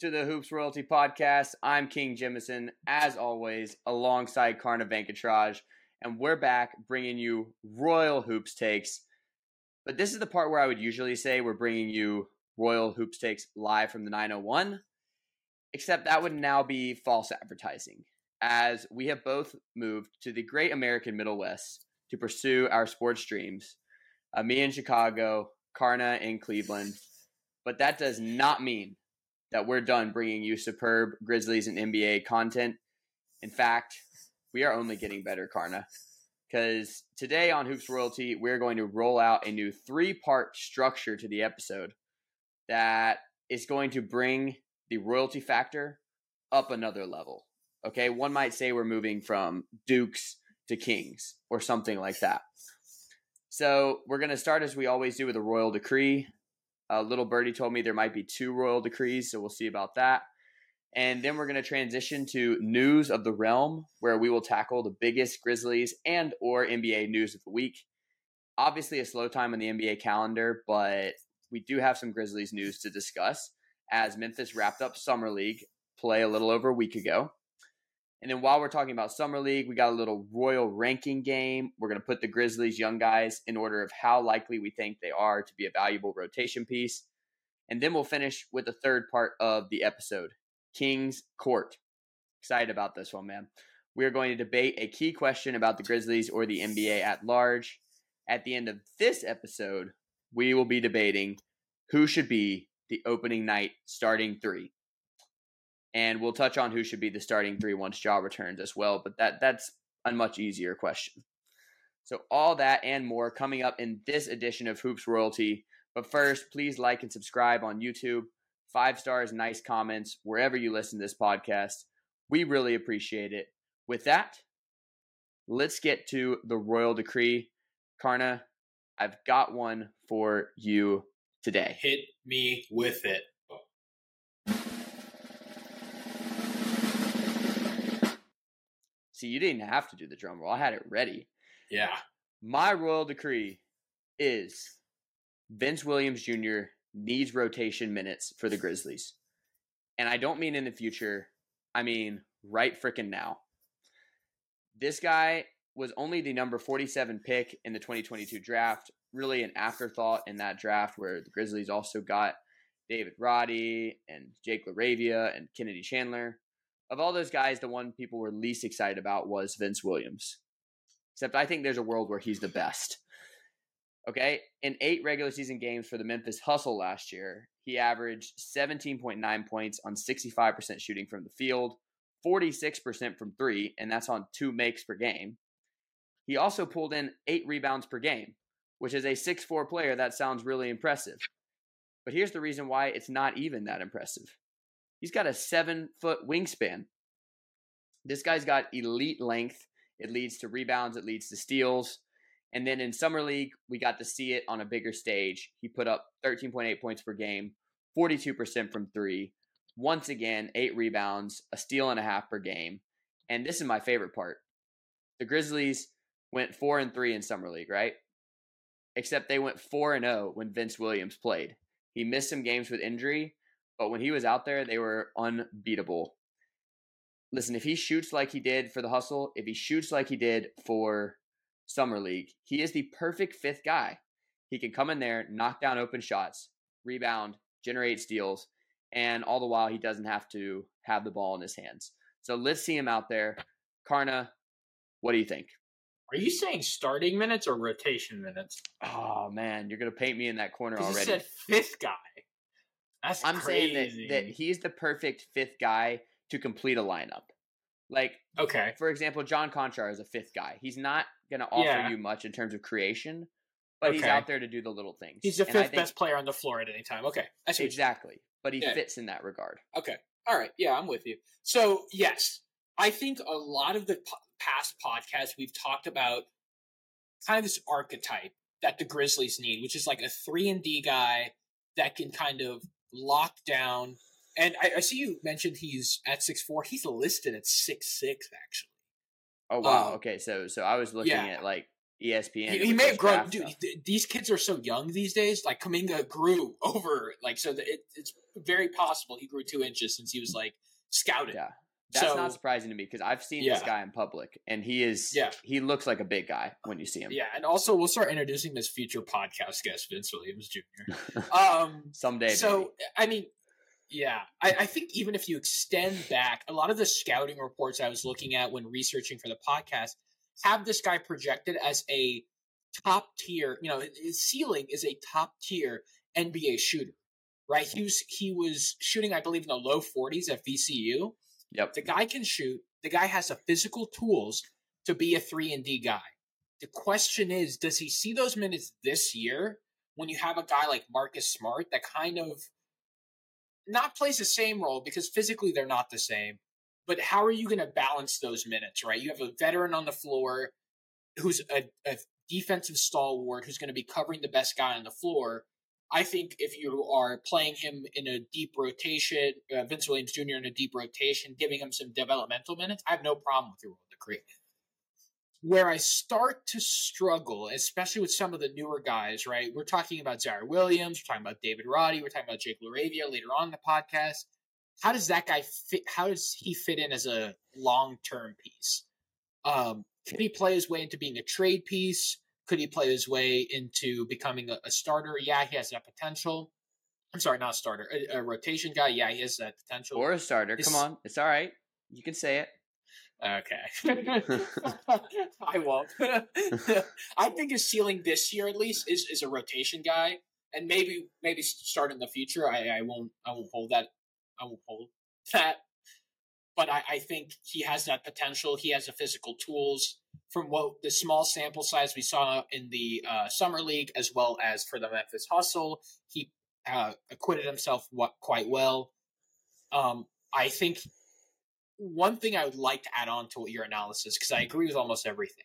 to the Hoops Royalty Podcast. I'm King Jimison, as always, alongside Karna Venkatraj, and we're back bringing you Royal Hoops takes. But this is the part where I would usually say we're bringing you Royal Hoops takes live from the 901, except that would now be false advertising, as we have both moved to the great American Middle West to pursue our sports dreams. Uh, me in Chicago, Karna in Cleveland. But that does not mean that we're done bringing you superb Grizzlies and NBA content. In fact, we are only getting better, Karna. Because today on Hoops Royalty, we're going to roll out a new three part structure to the episode that is going to bring the royalty factor up another level. Okay, one might say we're moving from Dukes to Kings or something like that. So we're going to start as we always do with a royal decree. Uh, little birdie told me there might be two royal decrees, so we'll see about that. And then we're going to transition to news of the realm, where we will tackle the biggest Grizzlies and or NBA news of the week. Obviously, a slow time on the NBA calendar, but we do have some Grizzlies news to discuss as Memphis wrapped up summer league play a little over a week ago. And then while we're talking about summer league, we got a little royal ranking game. We're going to put the Grizzlies young guys in order of how likely we think they are to be a valuable rotation piece. And then we'll finish with the third part of the episode, King's Court. Excited about this one, man. We are going to debate a key question about the Grizzlies or the NBA at large. At the end of this episode, we will be debating who should be the opening night starting three and we'll touch on who should be the starting three once Ja returns as well. But that that's a much easier question. So all that and more coming up in this edition of Hoops Royalty. But first, please like and subscribe on YouTube. Five stars, nice comments wherever you listen to this podcast. We really appreciate it. With that, let's get to the royal decree. Karna, I've got one for you today. Hit me with it. See, you didn't have to do the drum roll. I had it ready. Yeah. My royal decree is Vince Williams Jr. needs rotation minutes for the Grizzlies. And I don't mean in the future, I mean right freaking now. This guy was only the number 47 pick in the 2022 draft, really an afterthought in that draft where the Grizzlies also got David Roddy and Jake LaRavia and Kennedy Chandler of all those guys, the one people were least excited about was Vince Williams. Except I think there's a world where he's the best. Okay. In eight regular season games for the Memphis Hustle last year, he averaged 17.9 points on 65% shooting from the field, 46% from three, and that's on two makes per game. He also pulled in eight rebounds per game, which is a 6'4 player that sounds really impressive. But here's the reason why it's not even that impressive. He's got a seven foot wingspan. This guy's got elite length. It leads to rebounds, it leads to steals. And then in Summer League, we got to see it on a bigger stage. He put up 13.8 points per game, 42% from three. Once again, eight rebounds, a steal and a half per game. And this is my favorite part. The Grizzlies went four and three in Summer League, right? Except they went four and zero oh when Vince Williams played. He missed some games with injury, but when he was out there, they were unbeatable. Listen, if he shoots like he did for the hustle, if he shoots like he did for Summer League, he is the perfect fifth guy. He can come in there, knock down open shots, rebound, generate steals, and all the while he doesn't have to have the ball in his hands. So let's see him out there. Karna, what do you think? Are you saying starting minutes or rotation minutes? Oh man, you're gonna paint me in that corner already. You said fifth guy. That's I'm crazy. saying that, that he's the perfect fifth guy to complete a lineup. Like, okay, for example, John Konchar is a fifth guy. He's not going to offer yeah. you much in terms of creation, but okay. he's out there to do the little things. He's the fifth best player on the floor at any time. Okay, exactly. But he yeah. fits in that regard. Okay, all right, yeah, I'm with you. So yes, I think a lot of the po- past podcasts we've talked about kind of this archetype that the Grizzlies need, which is like a three and D guy that can kind of locked down. And I, I see you mentioned he's at six four. He's listed at six six actually. Oh wow. Um, okay, so so I was looking yeah. at like ESPN. He, he may have grown, dude. Th- these kids are so young these days. Like Kuminga grew over, like so. It, it's very possible he grew two inches since he was like scouted. Yeah, that's So- not surprising to me because I've seen Yeah. this guy in public, and he is. Yeah. he looks like a big guy when you see him. Yeah, and also we'll start introducing this future podcast guest, Vince Williams Jr. Um, Someday. so baby. I mean, yeah, I, I think even if you extend back, a lot of the scouting reports I was looking at when researching for the podcast have this guy projected as a top tier. You know, his ceiling is a top tier NBA shooter. Right, he was he was shooting, I believe, in the low 40s at VCU. Yep. The guy can shoot. The guy has the physical tools to be a three and D guy. The question is, does he see those minutes this year when you have a guy like Marcus Smart that kind of not plays the same role because physically they're not the same. But how are you going to balance those minutes, right? You have a veteran on the floor who's a, a defensive stalwart who's going to be covering the best guy on the floor. I think if you are playing him in a deep rotation, uh, Vince Williams Jr. in a deep rotation, giving him some developmental minutes, I have no problem with your role decree. Where I start to struggle, especially with some of the newer guys, right? We're talking about Ziaire Williams, we're talking about David Roddy, we're talking about Jake LaRavia later on in the podcast. How does that guy fit? How does he fit in as a long term piece? Um, could he play his way into being a trade piece? Could he play his way into becoming a, a starter? Yeah, he has that potential. I'm sorry, not a starter, a, a rotation guy. Yeah, he has that potential. or a starter. It's- Come on, it's all right. You can say it. Okay. I won't. I think his ceiling this year, at least, is, is a rotation guy, and maybe maybe start in the future. I, I won't I won't hold that. I won't hold that. But I, I think he has that potential. He has the physical tools from what the small sample size we saw in the uh, summer league, as well as for the Memphis Hustle. He uh, acquitted himself quite well. Um, I think one thing I would like to add on to your analysis, because I agree with almost everything.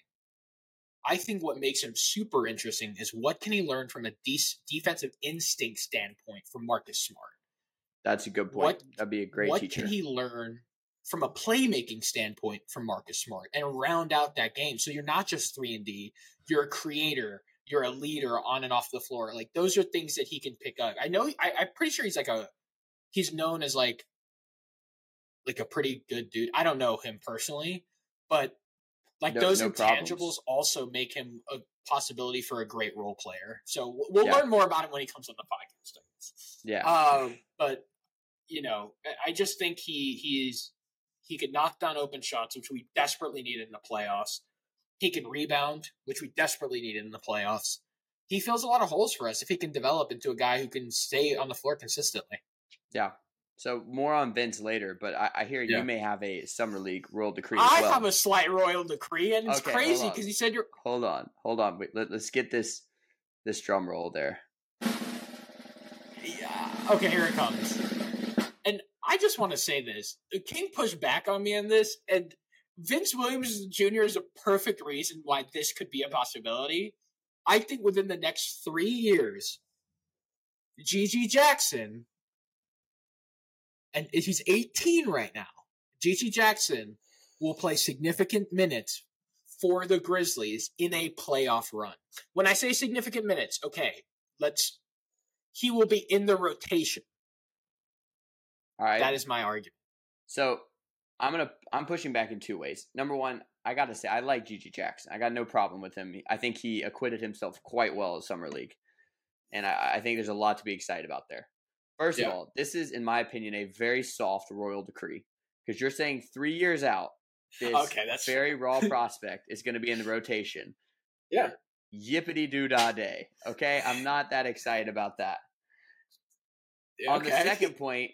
I think what makes him super interesting is what can he learn from a de- defensive instinct standpoint from Marcus Smart. That's a good point. What- That'd be a great what teacher. can he learn from a playmaking standpoint from Marcus Smart and round out that game? So you're not just three and D, you're a creator, you're a leader on and off the floor. Like those are things that he can pick up. I know. I, I'm pretty sure he's like a. He's known as like. Like a pretty good dude. I don't know him personally, but like No- those no intangibles problems. also make him a possibility for a great role player. So we'll- Yeah. learn more about him when he comes on the podcast. yeah. Um, but you know, I just think he he's he could knock down open shots, which we desperately needed in the playoffs. He can rebound, which we desperately needed in the playoffs. He fills a lot of holes for us if he can develop into a guy who can stay on the floor consistently. yeah. So more on Vince later, but I, I hear Yeah. you may have a summer league royal decree as I well. have a slight royal decree, and it's Okay, crazy because he said you're. Hold on, hold on. Wait, let, us get this this drum roll there. Yeah. Okay, here it comes. I just want to say this: The King pushed back on me on this, and Vince Williams Jr. is a perfect reason why this could be a possibility. I think within the next three years, GG Jackson, and he's 18 right now. GG Jackson will play significant minutes for the Grizzlies in a playoff run. When I say significant minutes, okay, let's he will be in the rotation. All right. That is my argument. So I'm gonna I'm pushing back in two ways. Number one, I gotta say I like GG Jackson. I got no problem with him. I think he acquitted himself quite well at summer league, and I, I think there's a lot to be excited about there. First Yeah. of all, this is, in my opinion, a very soft royal decree because you're saying three years out, this Okay, that's very raw prospect is going to be in the rotation. Yeah. Yippity doo dah day. Okay, I'm not that excited about that. On the second point,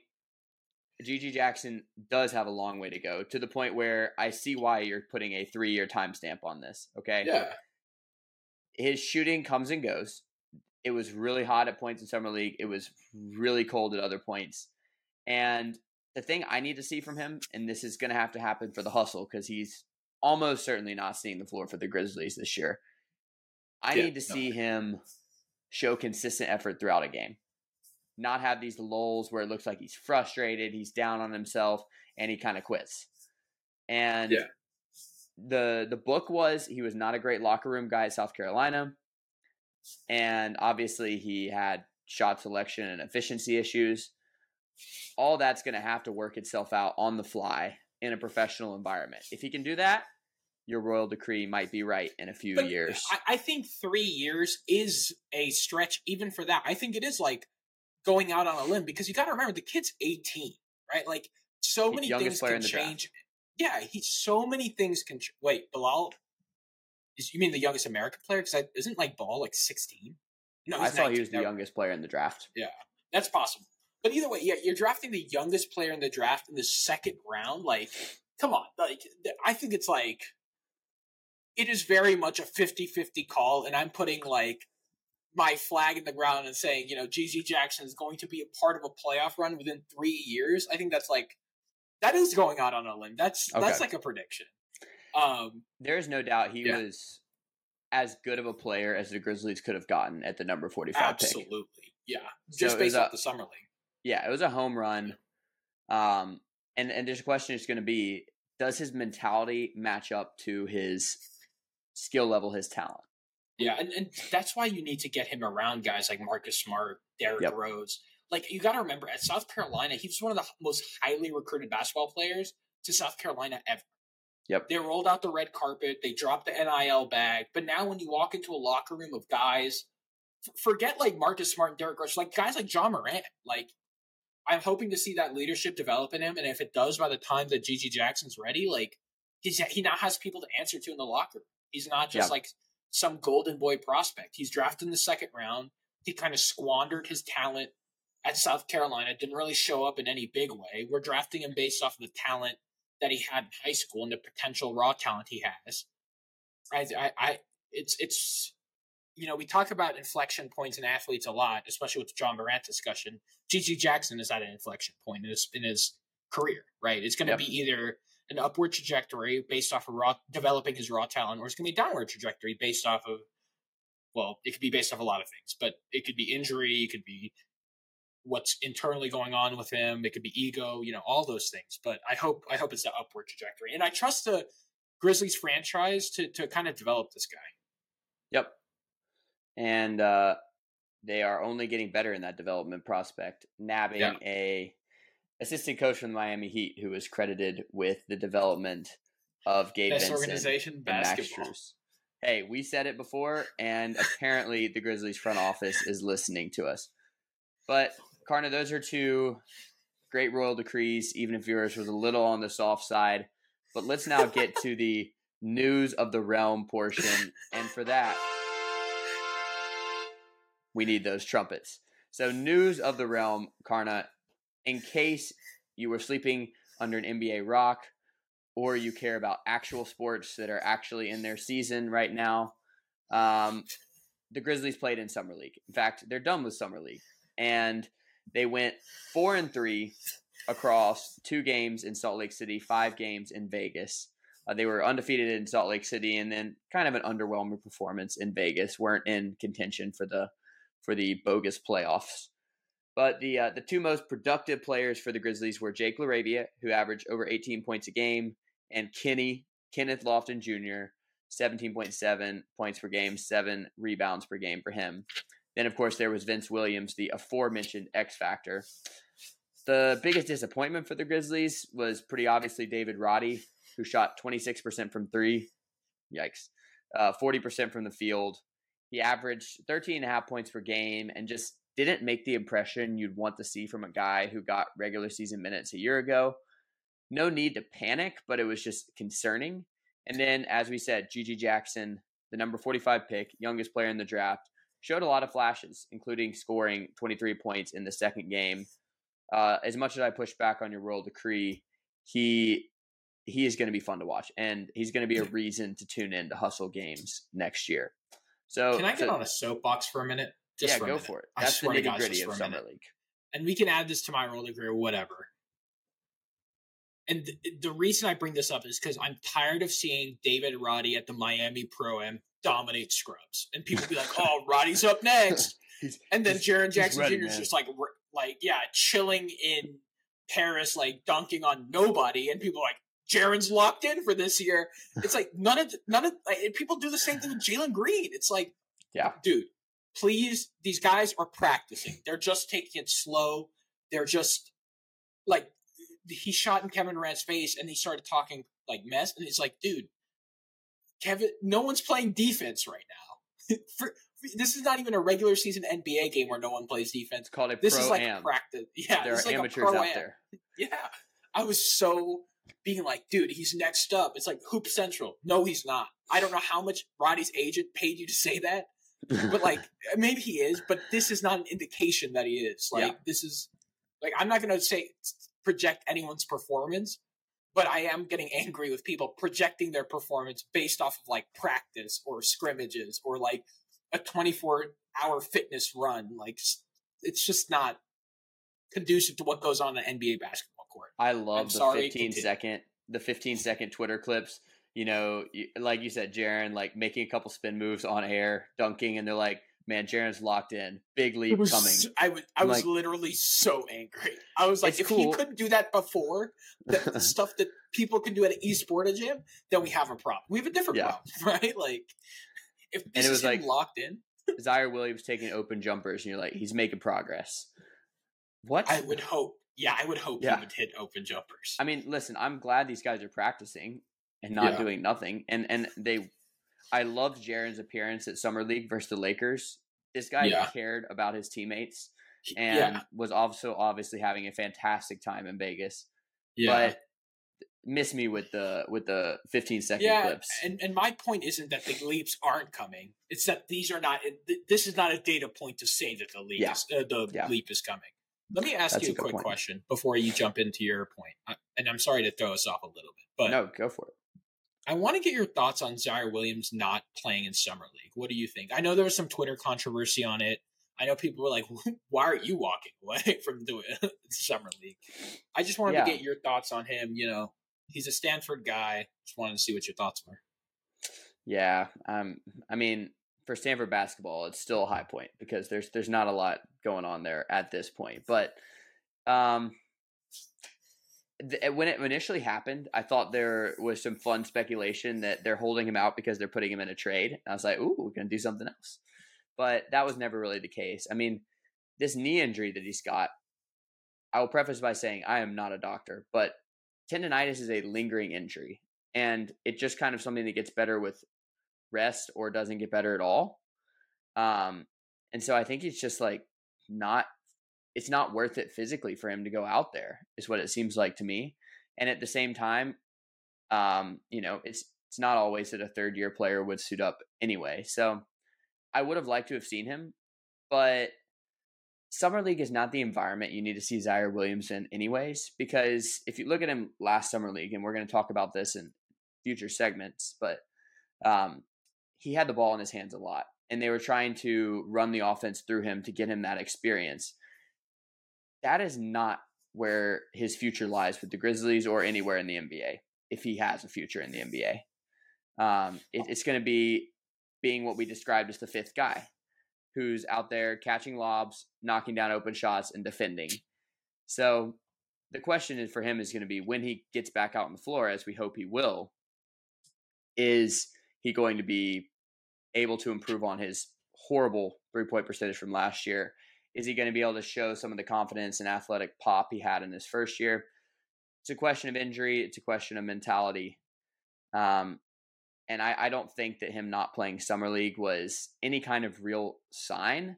GG Jackson does have a long way to go to the point where I see why you're putting a three year timestamp on this. Okay. yeah, His shooting comes and goes. It was really hot at points in Summer League. It was really cold at other points. And the thing I need to see from him, and this is going to have to happen for the hustle because he's almost certainly not seeing the floor for the Grizzlies this year. I Yeah, need to no. see him show consistent effort throughout a game. Not have these lulls where it looks like he's frustrated, he's down on himself, and he kind of quits. And Yeah. the the book was he was not a great locker room guy at South Carolina, and obviously he had shot selection and efficiency issues. All that's going to have to work itself out on the fly in a professional environment. If he can do that, your royal decree might be right in a few But years. I, I think three years is a stretch even for that. I think it is like going out on a limb because you got to remember the kid's 18, right? Like so many things can the draft. change. Yeah, he so many things can. Ch- Wait, Bilal is you mean the youngest American player? Because isn't like Ball like 16? No, I 19. he was the youngest player in the draft. Yeah, that's possible. But either way, yeah, you're drafting the youngest player in the draft in the second round. Like, come on. Like, I think it's like, it is very much a 50 50 call. And I'm putting like my flag in the ground and saying, you know, GG Jackson is going to be a part of a playoff run within three years. I think that's like, that is going out on a limb. That's, that's like a prediction. Um, There is no doubt he Yeah. was as good of a player as the Grizzlies could have gotten at the number 45 pick. absolutely. Yeah. Just was based a- off the summer league. Yeah, it was a home run. Um, and and there's a question is going to be: Does his mentality match up to his skill level, his talent? Yeah, and, and that's why you need to get him around guys like Marcus Smart, Derrick Yep. Rose. Like you got to remember, at South Carolina, he was one of the most highly recruited basketball players to South Carolina ever. Yep. They rolled out the red carpet, they dropped the NIL bag, but now when you walk into a locker room of guys, f- forget like Marcus Smart and Derrick Rose, like guys like Ja Morant, like. I'm hoping to see that leadership develop in him, and if it does by the time that GG Jackson's ready, like he's he now has people to answer to in the locker. He's not just Yeah. like some golden boy prospect. He's drafted in the second round. He kind of squandered his talent at South Carolina. Didn't really show up in any big way. We're drafting him based off of the talent that he had in high school and the potential raw talent he has. I, I, I it's it's you know we talk about inflection points in athletes a lot, especially with the Ja Morant discussion. GG Jackson is at an inflection point in his in his career. Right, it's going to Yep. be either an upward trajectory based off of raw developing his raw talent, or it's going to be a downward trajectory based off of well, it could be based off a lot of things, but it could be injury, it could be what's internally going on with him, it could be ego, you know, all those things. But I hope I hope it's the upward trajectory, and I trust the Grizzlies franchise to to kind of develop this guy. Yep. And uh, they are only getting better in that development prospect, nabbing Yeah. a assistant coach from the Miami Heat who was credited with the development of Gabe Best Vincent organization and Max basketball. Strus. Hey, we said it before, and apparently the Grizzlies front office is listening to us. But Karna, those are two great royal decrees, even if yours was a little on the soft side. But let's now get to the news of the realm portion, and for that, we need those trumpets. So, news of the realm, Karna, in case you were sleeping under an NBA rock or you care about actual sports that are actually in their season right now, um, the Grizzlies played in Summer League. In fact, they're done with Summer League. And they went four and three across two games in Salt Lake City, five games in Vegas. Uh, they were undefeated in Salt Lake City, and then kind of an underwhelming performance in Vegas. weren't in contention for the for the bogus playoffs. But the uh, the two most productive players for the Grizzlies were Jake LaRavia, who averaged over 18 points a game, and Kenny Kenneth Lofton Jr. 17.7 points per game, seven rebounds per game for him. Then, of course, there was Vince Williams, the aforementioned X Factor. The biggest disappointment for the Grizzlies was pretty obviously David Roddy, who shot 26% from three. Yikes. Uh, 40% from the field. He averaged 13 and a half points per game and just didn't make the impression you'd want to see from a guy who got regular season minutes a year ago. No need to panic, but it was just concerning. And then, as we said, GG Jackson, the number 45 pick, youngest player in the draft, showed a lot of flashes, including scoring 23 points in the second game. Uh, as much as I push back on your royal decree, he he is going to be fun to watch, and he's going to be a reason to tune in to hustle games next year. So, Can I get so- on a soapbox for a minute? Just yeah, go minute. for it. I That's the nitty gritty of summer league. and we can add this to my roll degree or whatever. And th- the reason I bring this up is because I'm tired of seeing David Roddy at the Miami Pro Am dominate scrubs, and people be like, "Oh, Roddy's up next," and then Jaren Jackson Jr. is just like, like, yeah, chilling in Paris, like dunking on nobody, and people are like, Jaren's locked in for this year. It's like none of none of like, people do the same thing with Jalen Green. It's like, yeah, dude, please, these guys are practicing. They're just taking it slow. They're just like he shot in Kevin Durant's face and he started talking like mess, and it's like, dude, Kevin, no one's playing defense right now. for, this is not even a regular season NBA game where no one plays defense. It's called a this is like am. a practice. Yeah, there are like amateurs out there. Yeah, I was so being like, dude, he's next up. It's like Hoop Central. No, he's not. I don't know how much Roddy's agent paid you to say that, but like eh, maybe he is. But this is not an indication that he is. Like yeah. this is like I'm not gonna say project anyone's performance, but I am getting angry with people projecting their performance based off of like practice or scrimmages or like a 24 hour fitness run. Like it's just not conducive to what goes on in an NBA basketball court. I love I'm the sorry, 15 continue. second, the 15 second Twitter clips. You know, like you said, Jaren, like making a couple spin moves on air, dunking, and they're like, man, Jaren's locked in. Big leap coming. So, I was, I was like, literally so angry. I was like, if cool. he couldn't do that before, the, the stuff that people can do at an esports gym, then we have a problem. We have a different yeah. problem, right? Like, if this and it was like locked in, Ziaire Williams taking open jumpers, and you're like, he's making progress. What? I would hope. Yeah, I would hope yeah. he would hit open jumpers. I mean, listen, I'm glad these guys are practicing and not yeah. doing nothing. And and they I loved Jaren's appearance at Summer League versus the Lakers. This guy yeah. cared about his teammates and was also obviously having a fantastic time in Vegas. Yeah. But miss me with the with the 15 second yeah, clips. And and my point isn't that the leaps aren't coming. It's that these are not this is not a data point to say that the leap yeah. is, uh, the yeah. leap is coming. Let me ask That's you a, a quick point. question before you jump into your point. Uh, and I'm sorry to throw us off a little bit, but No, go for it. I want to get your thoughts on Ziaire Williams not playing in Summer League. What do you think? I know there was some Twitter controversy on it. I know people were like, "Why are you walking away from doing Summer League?" I just wanted yeah. to get your thoughts on him. You know, he's a Stanford guy. Just wanted to see what your thoughts were. Yeah, um, I mean, for Stanford basketball, it's still a high point because there's there's not a lot going on there at this point. But um, th- when it initially happened, I thought there was some fun speculation that they're holding him out because they're putting him in a trade. And I was like, ooh, we're gonna do something else. But that was never really the case. I mean, this knee injury that he's got, I will preface by saying I am not a doctor, but tendonitis is a lingering injury and it's just kind of something that gets better with rest or doesn't get better at all. Um, and so I think he's just like not, it's not worth it physically for him to go out there, is what it seems like to me. And at the same time, um, you know, it's it's not always that a third year player would suit up anyway. So I would have liked to have seen him, but summer league is not the environment you need to see Ziaire Williams in anyways, because if you look at him last summer league, and we're going to talk about this in future segments, but um, he had the ball in his hands a lot, and they were trying to run the offense through him to get him that experience. That is not where his future lies with the Grizzlies or anywhere in the NBA, if he has a future in the NBA. Um, it, it's going to be being what we described as the fifth guy, who's out there catching lobs, knocking down open shots, and defending. So the question for him is going to be when he gets back out on the floor, as we hope he will, is he going to be able to improve on his horrible three point percentage from last year? Is he going to be able to show some of the confidence and athletic pop he had in his first year? It's a question of injury. It's a question of mentality. Um, and I, I don't think that him not playing summer league was any kind of real sign.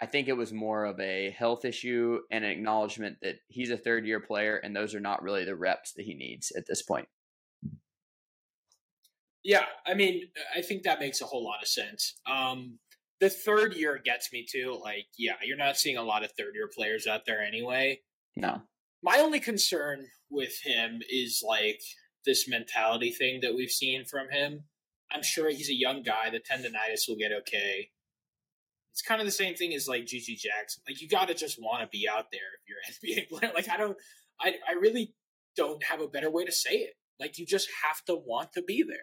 I think it was more of a health issue and an acknowledgement that he's a third year player and those are not really the reps that he needs at this point. Yeah, I mean, I think that makes a whole lot of sense. Um, the third year gets me too. Like, yeah, you're not seeing a lot of third year players out there anyway. No. My only concern with him is like this mentality thing that we've seen from him. I'm sure he's a young guy. The tendonitis will get okay. It's kind of the same thing as like GG Jackson. Like you got to just want to be out there if you're an NBA player. Like I don't, I I really don't have a better way to say it. Like you just have to want to be there.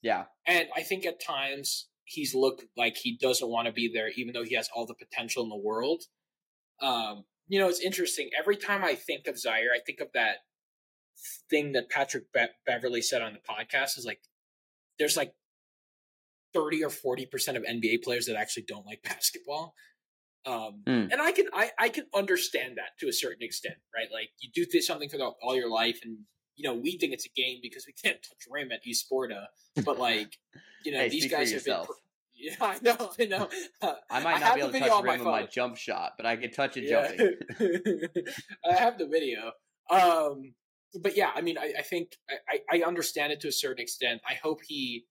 Yeah. And I think at times he's looked like he doesn't want to be there, even though he has all the potential in the world. Um, you know, it's interesting. Every time I think of Ziaire, I think of that thing that Patrick Be- Beverley said on the podcast is like, there's like 30 or 40% of NBA players that actually don't like basketball. Um, mm. and I can, I, I can understand that to a certain extent, right? Like you do th- something for the, all your life and, you know, we think it's a game because we can't touch rim at Esporta, but like, you know, hey, these guys have been, yeah, I know, I know. Uh, I might not I be able to touch rim with my jump shot, but I can touch it yeah. jumping. I have the video. Um, but yeah, I mean, I, I think I, I understand it to a certain extent. I hope he,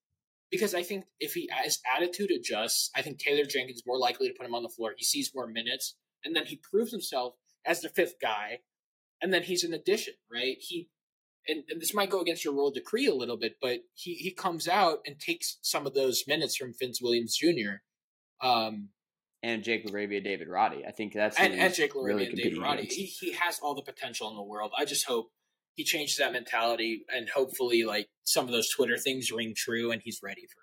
because I think if he his attitude adjusts, I think Taylor Jenkins more likely to put him on the floor. He sees more minutes, and then he proves himself as the fifth guy, and then he's an addition, right? He and, and, this might go against your rule decree a little bit, but he he comes out and takes some of those minutes from Vince Williams Jr. Um, and Jake LaRavia, David Roddy. I think that's and, and Jake LaRavia really and David Roddy. He, he has all the potential in the world. I just hope he changes that mentality and hopefully like some of those Twitter things ring true and he's ready for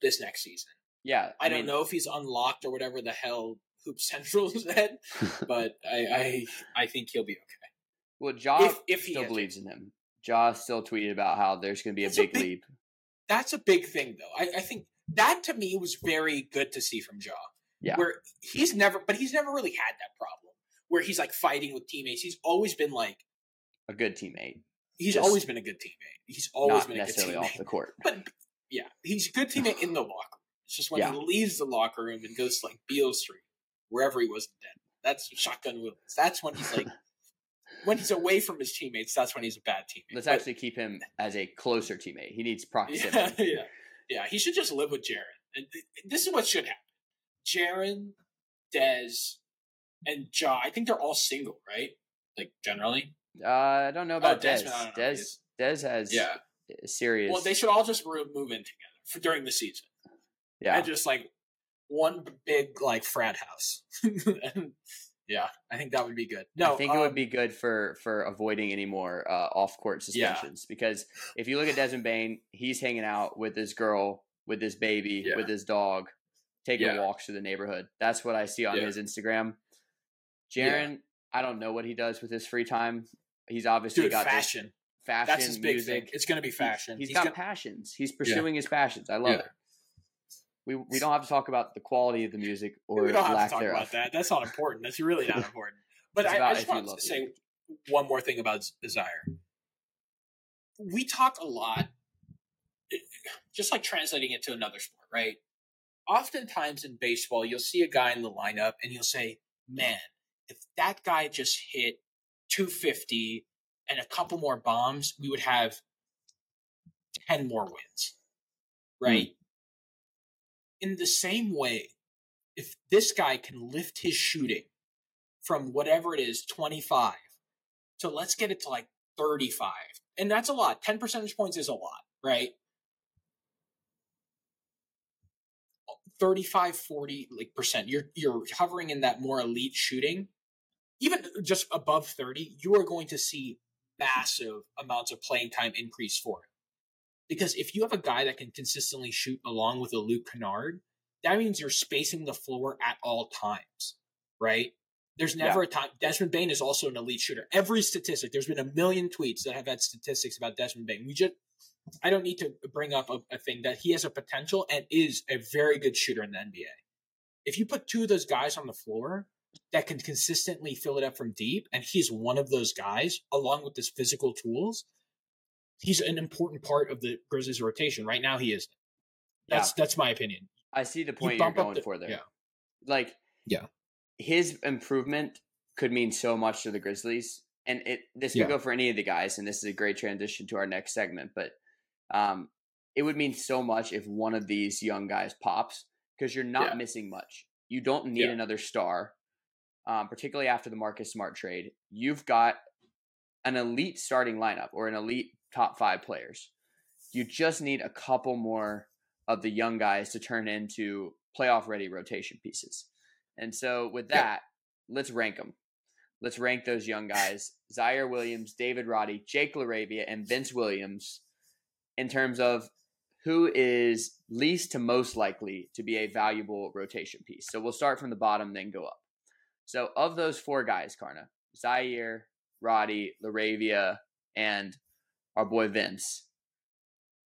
this next season. Yeah. I, I don't know if he's unlocked or whatever the hell Hoop Central said, but I, I I think he'll be okay. Well, Ja if, if still believes in him. Ja still tweeted about how there's going to be a big, a big, leap. That's a big thing, though. I, I, think that to me was very good to see from Ja. Yeah. Where he's never, but he's never really had that problem where he's like fighting with teammates. He's always been like a good teammate. He's Just always been a good teammate. He's always been a good teammate. off the court. But yeah, he's a good teammate in the locker room. It's just when yeah. he leaves the locker room and goes to like Beale Street, wherever he was dead. That's Shotgun Willie's. That's when he's like when he's away from his teammates, that's when he's a bad teammate. Let's but, actually keep him as a closer teammate. He needs proximity. Yeah, yeah, yeah. He should just live with Jaren. And this is what should happen. Jaren, Dez, and Ja. I think they're all single, right? Like generally. Uh, I don't know about oh, Dez. Dez, Dez has yeah serious. Well, they should all just move in together for during the season. Yeah, and just like one big like frat house. and, yeah, I think that would be good. No, I think um, it would um, be good for for avoiding any more uh, off court suspensions yeah. because if you look at Desmond Bane, he's hanging out with his girl, with his baby, yeah. with his dog, taking yeah. walks through the neighborhood. That's what I see on his Instagram. Jaren, I don't know what he does with his free time. He's obviously Dude, got fashion. fashion, That's his big music. Thing. It's going to be fashion. he's, he's got gonna... passions. He's pursuing his passions. I love it we we don't have to talk about the quality of the music or we don't have to talk thereof. about that. That's not important. That's really not important. But I, I, just want to say one more thing about Ziaire. We talk a lot, just like translating it to another sport, right? Oftentimes in baseball, you'll see a guy in the lineup and you'll say, "Man, if that guy just hit 250 and a couple more bombs, we would have 10 more wins." Right? Mm in the same way, if this guy can lift his shooting from whatever it is, 25, so let's get it to like 35. And that's a lot. 10 percentage points is a lot, right? 35 40 like percent you're you're hovering in that more elite shooting even uh, just above 30 you are going to see massive amounts of playing time increase for him because if you have a guy that can consistently shoot along with a Luke Kennard, that means you're spacing the floor at all times, right? There's never yeah. a time. Desmond Bane is also an elite shooter. Every statistic, there's been a million tweets that have had statistics about Desmond Bane. We just, I don't need to bring up a, a thing that he has a potential and is a very good shooter in the NBA. If you put two of those guys on the floor that can consistently fill it up from deep, and he's one of those guys, along with his physical tools, he's an important part of the Grizzlies rotation. Right now, he is. That's yeah. that's my opinion. I see the point you are going the, for there. Yeah. Like, yeah, his improvement could mean so much to the Grizzlies, and it this could yeah. go for any of the guys. And this is a great transition to our next segment, but um, it would mean so much if one of these young guys pops because you're not yeah. missing much. You don't need another star, um, particularly after the Marcus Smart trade. You've got an elite starting lineup or an elite top five players. You just need a couple more of the young guys to turn into playoff ready rotation pieces. And so with that, let's rank them. Let's rank those young guys: Ziaire Williams, David Roddy, Jake LaRavia, and Vince Williams in terms of who is least to most likely to be a valuable rotation piece. So we'll start from the bottom, then go up. So of those four guys, Karna, Ziaire, Roddy, LaRavia, and our boy Vince.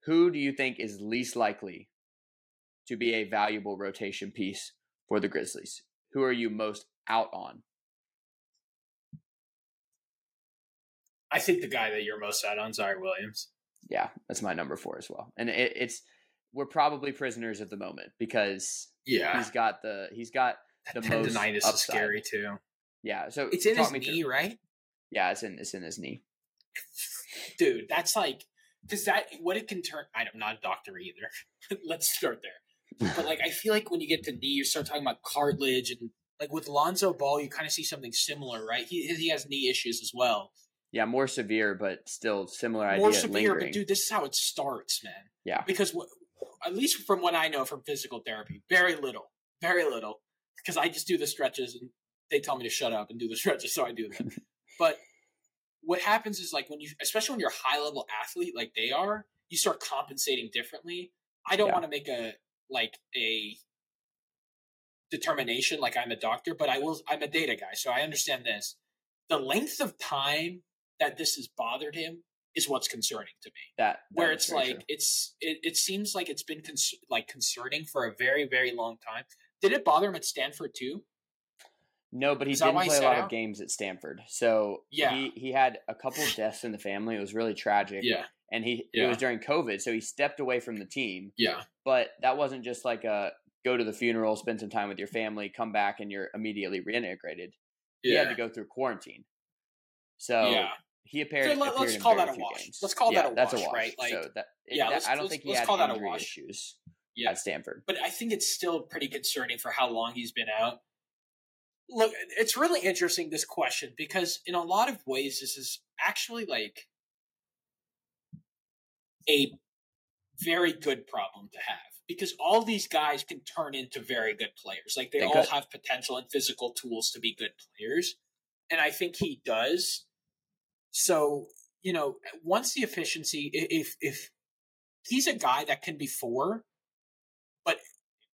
Who do you think is least likely to be a valuable rotation piece for the Grizzlies? Who are you most out on? I think the guy that you're most out on, Ziaire Williams. Yeah, that's my number four as well. And it, it's we're probably prisoners of the moment because yeah, he's got the he's got the most is scary too. Yeah, so It's in his me through- knee, right? Yeah, it's in it's in his knee. Dude, that's like because that what it can turn. I'm not a doctor either. Let's start there. But like, I feel like when you get to knee, you start talking about cartilage and like with Lonzo Ball, you kind of see something similar, right? He he has knee issues as well. Yeah, more severe, but still similar idea. More severe, lingering. but dude, this is how it starts, man. Yeah. Because at least from what I know from physical therapy, very little, very little. Because I just do the stretches and they tell me to shut up and do the stretches, so I do them. but what happens is like when you, especially when you're a high level athlete like they are, you start compensating differently. I don't Yeah. want to make a like a determination like I'm a doctor, but I will. I'm a data guy, so I understand this. The length of time that this has bothered him is what's concerning to me that, that where it's like true. it's it, it seems like it's been cons- like concerning for a very very long time did it bother him at stanford too no, but he is didn't why he play a lot of games at Stanford. So Yeah. he he had a couple of deaths in the family. It was really tragic. yeah and he it was during COVID, so he stepped away from the team. yeah But that wasn't just like a go to the funeral, spend some time with your family, come back, and you're immediately reintegrated. He yeah had to go through quarantine. So yeah he appeared. So let- in call that a wash. games. Let's call that Yeah, a that's wash, a wash, right? Like, so that, yeah, that- I don't think he had call that a injury issues Yeah. at Stanford. but i think it's still pretty concerning for how long he's been out look it's really interesting this question because in a lot of ways this is actually like a very good problem to have because all these guys can turn into very good players. Like they, They all could. have potential and physical tools to be good players and i think he does. So you know once the efficiency if if he's a guy that can be four but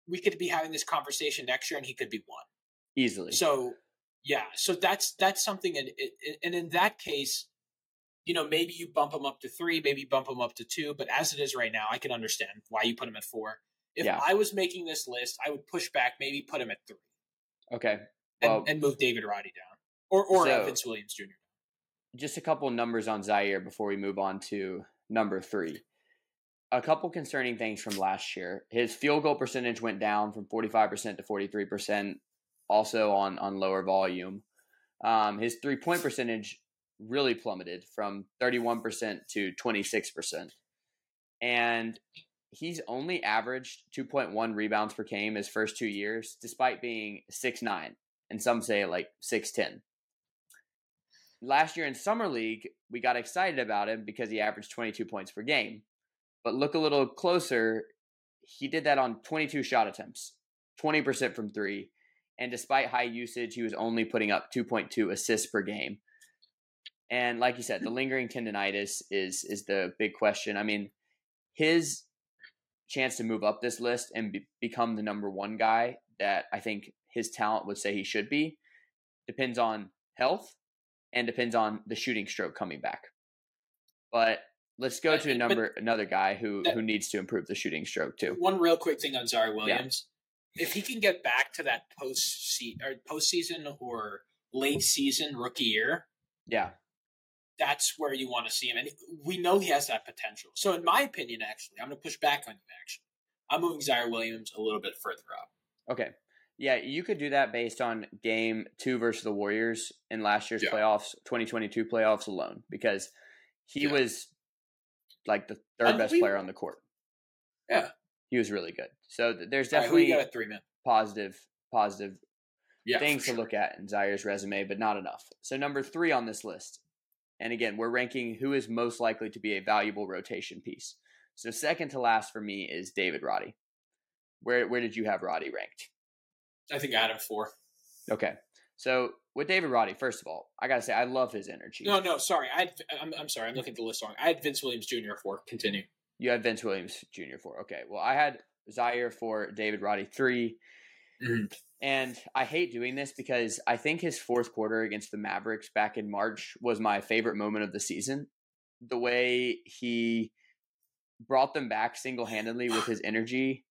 we could be having this conversation next year and he could be one Easily. so yeah, so that's that's something, and and in that case, you know, maybe you bump him up to three, maybe bump him up to two, but as it is right now, I can understand why you put him at four. If Yeah. I was making this list, I would push back, maybe put him at three, okay. and, Well, and move David Roddy down, or or So- Vince Williams Jr. just a couple numbers on Ziaire before we move on to number three. A couple concerning things from last year. His field goal percentage went down from 45% to 43%, also on, on lower volume. Um, his three point percentage really plummeted from 31% to 26%. And he's only averaged 2.1 rebounds per game his first two years, despite being 6'9, and some say like 6'10 last year in summer league we got excited about him because he averaged 22 points per game but look a little closer he did that on 22 shot attempts 20% from three and despite high usage he was only putting up 2.2 assists per game. And like you said the lingering tendonitis is is the big question. I mean his chance to move up this list and be, become the number one guy that i think his talent would say he should be depends on health and depends on the shooting stroke coming back. But let's go to but- number another guy who that- who needs to improve the shooting stroke too. One real quick thing on Ziaire Williams, if he can get back to that post se- or postseason or late season rookie year, Yeah, that's where you want to see him. And we know he has that potential. So, in my opinion, actually, I'm going to push back on you, actually. I'm moving Ziaire Williams a little bit further up. okay, yeah, you could do that based on game two versus the Warriors in last year's Yeah. playoffs, 2022 playoffs alone, because he Yeah. was like the third best player on the court. Yeah. He was really good. So th- there's right, definitely at three, positive positive Yeah, things for to sure. look at in Ziaire's resume, but not enough. So number three on this list, and again, we're ranking who is most likely to be a valuable rotation piece. So second to last for me is David Roddy. Where where did you have Roddy ranked? I think I had him four. Okay, so with David Roddy, first of all, I gotta say I love his energy. No, no, sorry. I had, I'm, I'm sorry. I'm looking at the list wrong. I had Vince Williams Jr. at four. Continue. You had Vince Williams Jr. for okay. Well, I had Ziaire for David Roddy 3 Mhm. and I hate doing this because I think his fourth quarter against the Mavericks back in March was my favorite moment of the season. the way he brought them back single handedly with his energy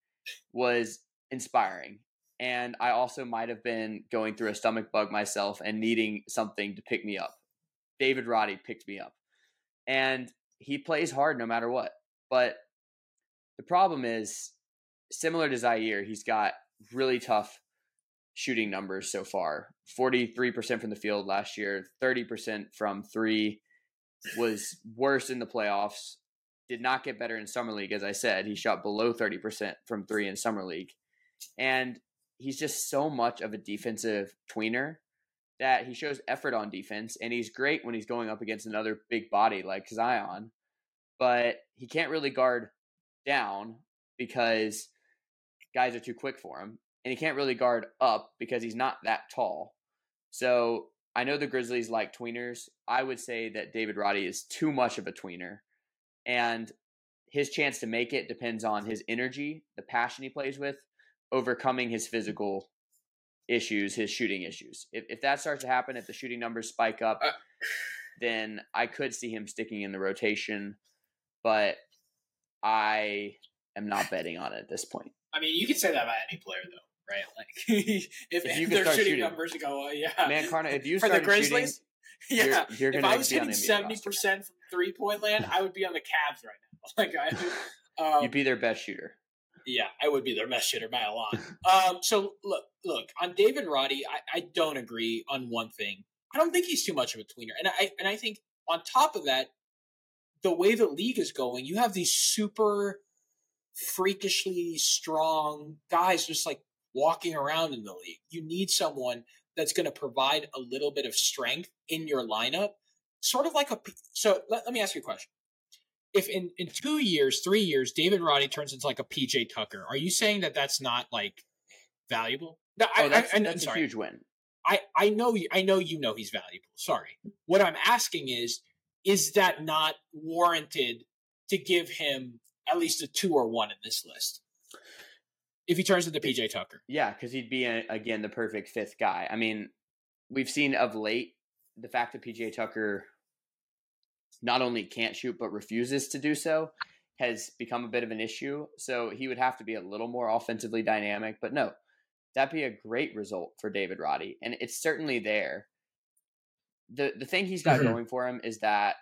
was inspiring. And I also might have been going through a stomach bug myself and needing something to pick me up. David Roddy picked me up. And he plays hard no matter what. But the problem is, similar to Ziaire, he's got really tough shooting numbers so far 43% from the field last year, 30% from three, was worse in the playoffs. Did not get better in Summer League, as I said. He shot below 30% from three in Summer League. And he's just so much of a defensive tweener that he shows effort on defense. And he's great when he's going up against another big body like Zion. But he can't really guard down because guys are too quick for him. And he can't really guard up because he's not that tall. So I know the Grizzlies like tweeners. I would say that David Roddy is too much of a tweener. And his chance to make it depends on his energy, the passion he plays with, overcoming his physical issues, his shooting issues. If, if that starts to happen, if the shooting numbers spike up, uh, then I could see him sticking in the rotation. But I am not betting on it at this point. I mean, you could say that about any player, though right? Like if, if you their shooting, shooting, numbers you go, uh, yeah, man, Carna, if you for the Grizzlies, shooting, yeah, you're, you're if I was hitting seventy percent from three point land, I would be on the Cavs right now. Like I, um, you'd be their best shooter. Yeah, I would be their best shooter by a lot. um, so look, look on David Roddy, I, I don't agree on one thing. I don't think he's too much of a tweener, and I and I think on top of that, the way the league is going, you have these super freakishly strong guys just like walking around in the league. You need someone that's going to provide a little bit of strength in your lineup, sort of like a. So let, let me ask you a question. If in, in two years, three years, David Roddy turns into like a PJ Tucker, are you saying that that's not like valuable? No, oh, I, that's, I, that's a huge win. I, I know I know you know he's valuable. Sorry. What I'm asking is, is that not warranted to give him at least a two or one in this list? if he turns into PJ Tucker. Yeah, because he'd be a, again the perfect fifth guy. I mean, we've seen of late the fact that PJ Tucker not only can't shoot but refuses to do so has become a bit of an issue. So he would have to be a little more offensively dynamic. But no, that'd be a great result for David Roddy, and it's certainly there. The The thing he's got mm-hmm. going for him is that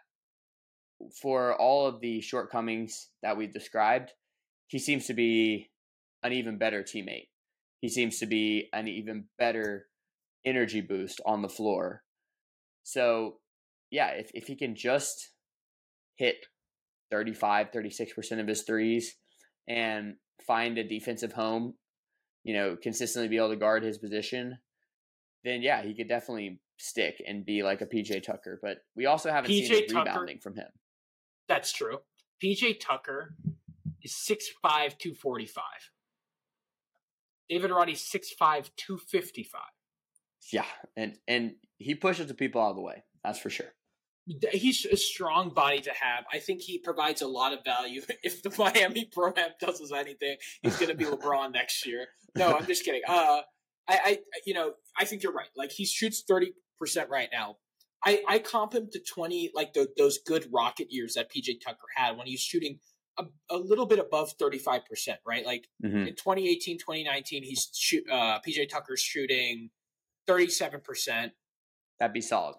for all of the shortcomings that we've described, he seems to be an even better teammate. He seems to be an even better energy boost on the floor. So, yeah, if, if he can just hit 35, 36% of his threes and find a defensive home, you know, consistently be able to guard his position, then yeah, he could definitely stick and be like a PJ Tucker. But we also haven't PJ seen Tucker, rebounding from him. That's true. PJ Tucker is 6'5, 245. David Roddy 6'5", 255. Yeah, and and he pushes the people out of the way. That's for sure. He's a strong body to have. I think he provides a lot of value. If the Miami Pro Am does us anything, he's going to be LeBron next year. No, I'm just kidding. Uh, I, I, you know, I think you're right. Like he shoots thirty percent right now. I, I comp him to twenty, like the, those good rocket years that PJ Tucker had when he was shooting a, a little bit above 35%, right? Like mm-hmm. in 2018, 2019, he's shoot, uh, PJ Tucker's shooting 37%. That'd be solid.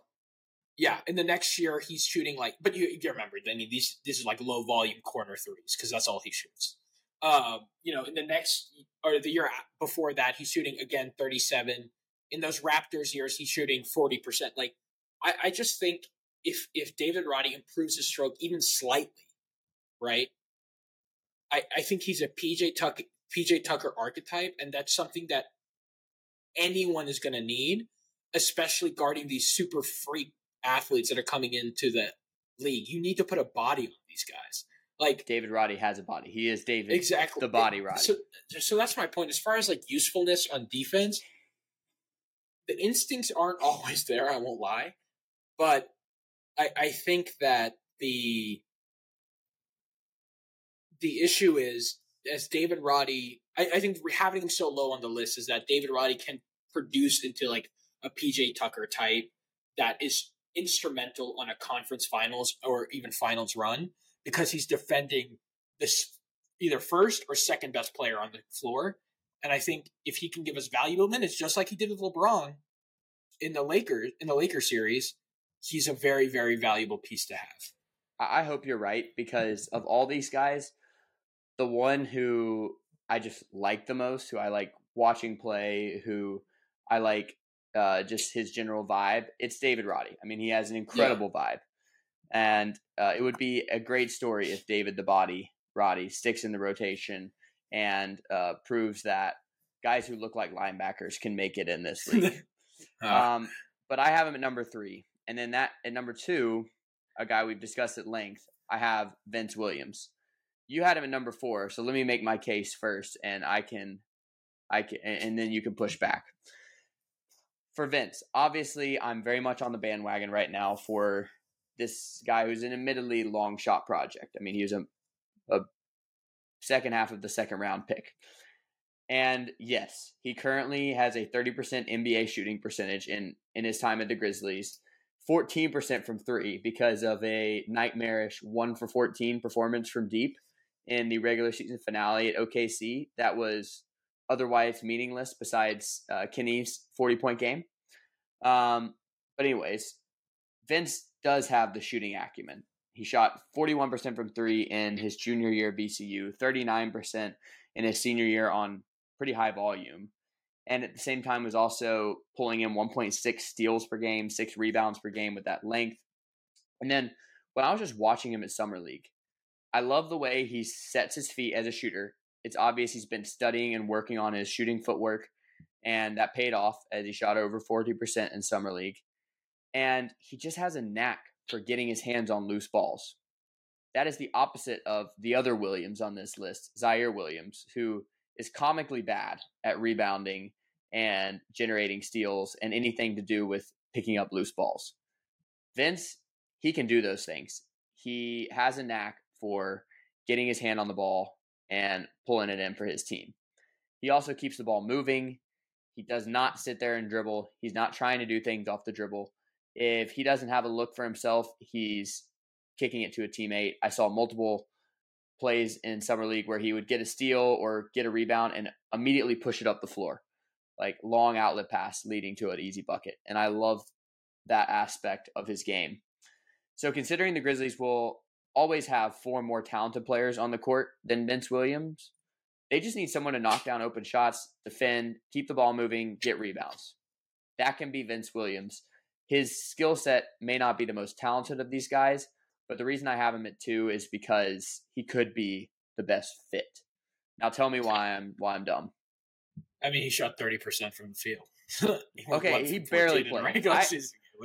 Yeah, in the next year he's shooting like, but you, you remember, I mean, these this is like low volume corner threes because that's all he shoots. Um, you know, in the next or the year before that, he's shooting again thirty seven. In those Raptors years, he's shooting forty percent. Like, I, I just think if if David Roddy improves his stroke even slightly, right, I, I think he's a PJ Tucker PJ Tucker archetype, and that's something that anyone is going to need, especially guarding these super freak athletes that are coming into the league. You need to put a body on these guys. Like David Roddy has a body. He is David. Exactly. The body Roddy. So, so that's my point. As far as like usefulness on defense, the instincts aren't always there. I won't lie, but I, I think that the the issue is as David Roddy, I, I, think having him so low on the list is that David Roddy can produce into like a PJ Tucker type that is instrumental on a conference finals or even finals run because he's defending this either first or second best player on the floor. And I think if he can give us valuable minutes, just like he did with LeBron in the Lakers in the Lakers series, he's a very, very valuable piece to have. I hope you're right because of all these guys, the one who I just like the most, who I like watching play, who I like uh, just his general vibe, it's David Roddy. I mean, he has an incredible yeah. vibe. And uh, it would be a great story if David the Body Roddy sticks in the rotation and uh, proves that guys who look like linebackers can make it in this league. um, but I have him at number three. And then that at number two, a guy we've discussed at length, I have Vince Williams. You had him at number four, so let me make my case first, and I can, I can, and then you can push back. For Vince, obviously, I'm very much on the bandwagon right now for this guy who's an admittedly long shot project. I mean, he was a, a second half of the second round pick. And yes, he currently has a 30% NBA shooting percentage in, in his time at the Grizzlies. 14% from three because of a nightmarish one for 14 performance from deep in the regular season finale at OKC. That was otherwise meaningless besides uh, Kenny's 40 point game. Um, but, anyways, Vince does have the shooting acumen. He shot 41% from three in his junior year at VCU, 39% in his senior year on pretty high volume and at the same time was also pulling in 1.6 steals per game, six rebounds per game with that length. And then when I was just watching him at Summer League, I love the way he sets his feet as a shooter. It's obvious he's been studying and working on his shooting footwork, and that paid off as he shot over 40% in Summer League. And he just has a knack for getting his hands on loose balls. That is the opposite of the other Williams on this list, Ziaire Williams, who is comically bad at rebounding and generating steals and anything to do with picking up loose balls. Vince, he can do those things. He has a knack for getting his hand on the ball and pulling it in for his team. He also keeps the ball moving. He does not sit there and dribble. He's not trying to do things off the dribble. If he doesn't have a look for himself, he's kicking it to a teammate. I saw multiple plays in summer league where he would get a steal or get a rebound and immediately push it up the floor. Like long outlet pass leading to an easy bucket and i love that aspect of his game. So considering the grizzlies will always have four more talented players on the court than vince williams they just need someone to knock down open shots defend keep the ball moving get rebounds. That can be vince williams his skill set may not be the most talented of these guys but the reason I have him at two is because he could be the best fit. Now tell me why I'm why I'm dumb. I mean, he shot thirty percent from the field. okay, he barely played. I,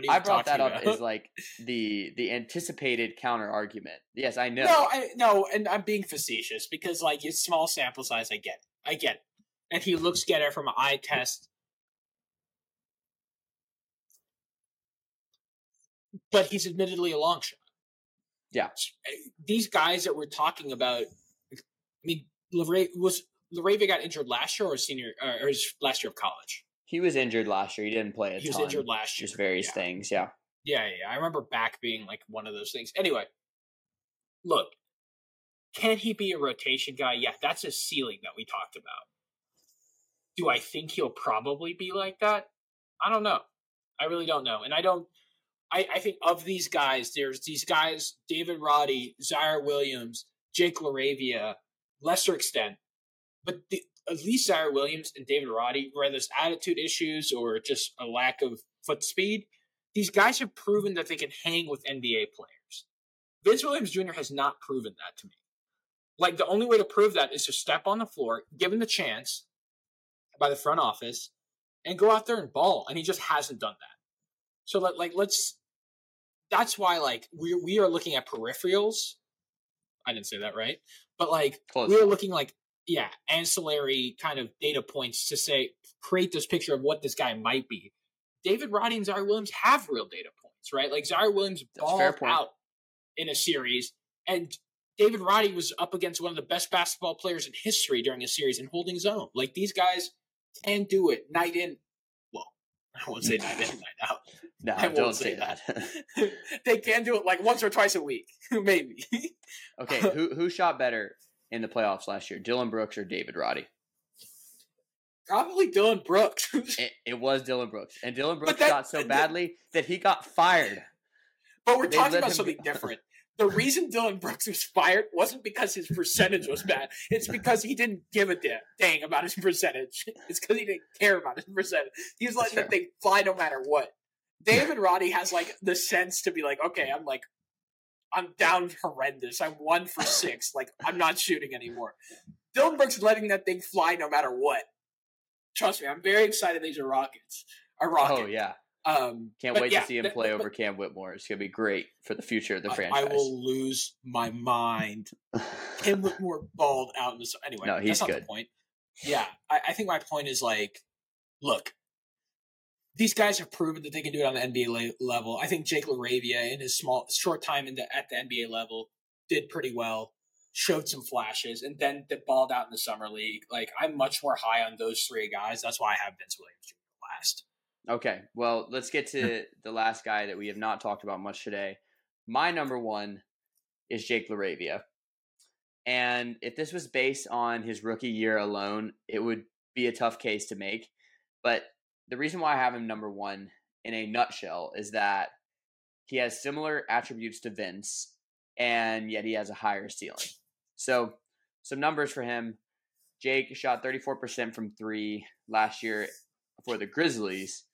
I brought that up as like the the anticipated counter argument. Yes, I know. No, I, no, and I'm being facetious because like it's small sample size. I get, it. I get, it. and he looks it from an eye test. But he's admittedly a long shot. Yeah. Eh, these guys that we're talking about, I mean, LaRavia, was LaRavia got injured last year or senior or his last year of college? He was injured last year. He didn't play a he ton. was injured last year. Just various yeah. things, yeah. Yeah, yeah. I remember back being like one of those things. Anyway, look, can he be a rotation guy? Yeah, that's a ceiling that we talked about. Do I think he'll probably be like that? I don't know. I really don't know. And I don't I, I think of these guys, there's these guys, David Roddy, Ziaire Williams, Jake LaRavia, lesser extent, but the, at least Ziaire Williams and David Roddy, whether it's attitude issues or just a lack of foot speed, these guys have proven that they can hang with NBA players. Vince Williams Jr. has not proven that to me. Like the only way to prove that is to step on the floor, given the chance by the front office, and go out there and ball. And he just hasn't done that. So let, like let's that's why like we we are looking at peripherals. I didn't say that right, but like Close. we are looking like yeah ancillary kind of data points to say create this picture of what this guy might be. David Roddy and Ziaire Williams have real data points, right? Like Ziaire Williams balled out in a series, and David Roddy was up against one of the best basketball players in history during a series and holding his own. Like these guys can do it night in, I won't say night in, night out. No, I don't say say that. they can do it like once or twice a week, maybe. okay, who who shot better in the playoffs last year, Dillon Brooks or David Roddy? Probably Dillon Brooks. It, it was Dillon Brooks, and Dillon Brooks that- shot so badly that he got fired. But we're They talking about something go. different. The reason Dillon Brooks was fired wasn't because his percentage was bad. It's because he didn't give a da- dang about his percentage. It's because he didn't care about his percentage. He was letting that thing fly no matter what. David Roddy has like the sense to be like, okay, I'm like, I'm down horrendous. I'm one for six. Like, I'm not shooting anymore. Dillon Brooks is letting that thing fly no matter what. Trust me, I'm very excited these are Rockets. Are oh, Rockets. Oh yeah, Um, can't wait yeah, to see him play but- over Cam Whitmore. It's gonna be great for the future of the I- franchise. I will lose my mind. Cam Whitmore balled out in the. Anyway, No, he's that's not the good. point. Yeah, I, I think my point is like, look, these guys have proven that they can do it on the NBA level. I think Jake LaRavia in his small short time in the, at the NBA level did pretty well, showed some flashes, and then they balled out in the summer league. Like I'm much more high on those three guys. That's why I have Vince Williams last. Okay, well, let's get to the last guy that we have not talked about much today. My number one is Jake LaRavia. And if this was based on his rookie year alone, it would be a tough case to make. But the reason why I have him number one in a nutshell is that he has similar attributes to Vince, and yet he has a higher ceiling. So, some numbers for him Jake shot 34% from three last year for the Grizzlies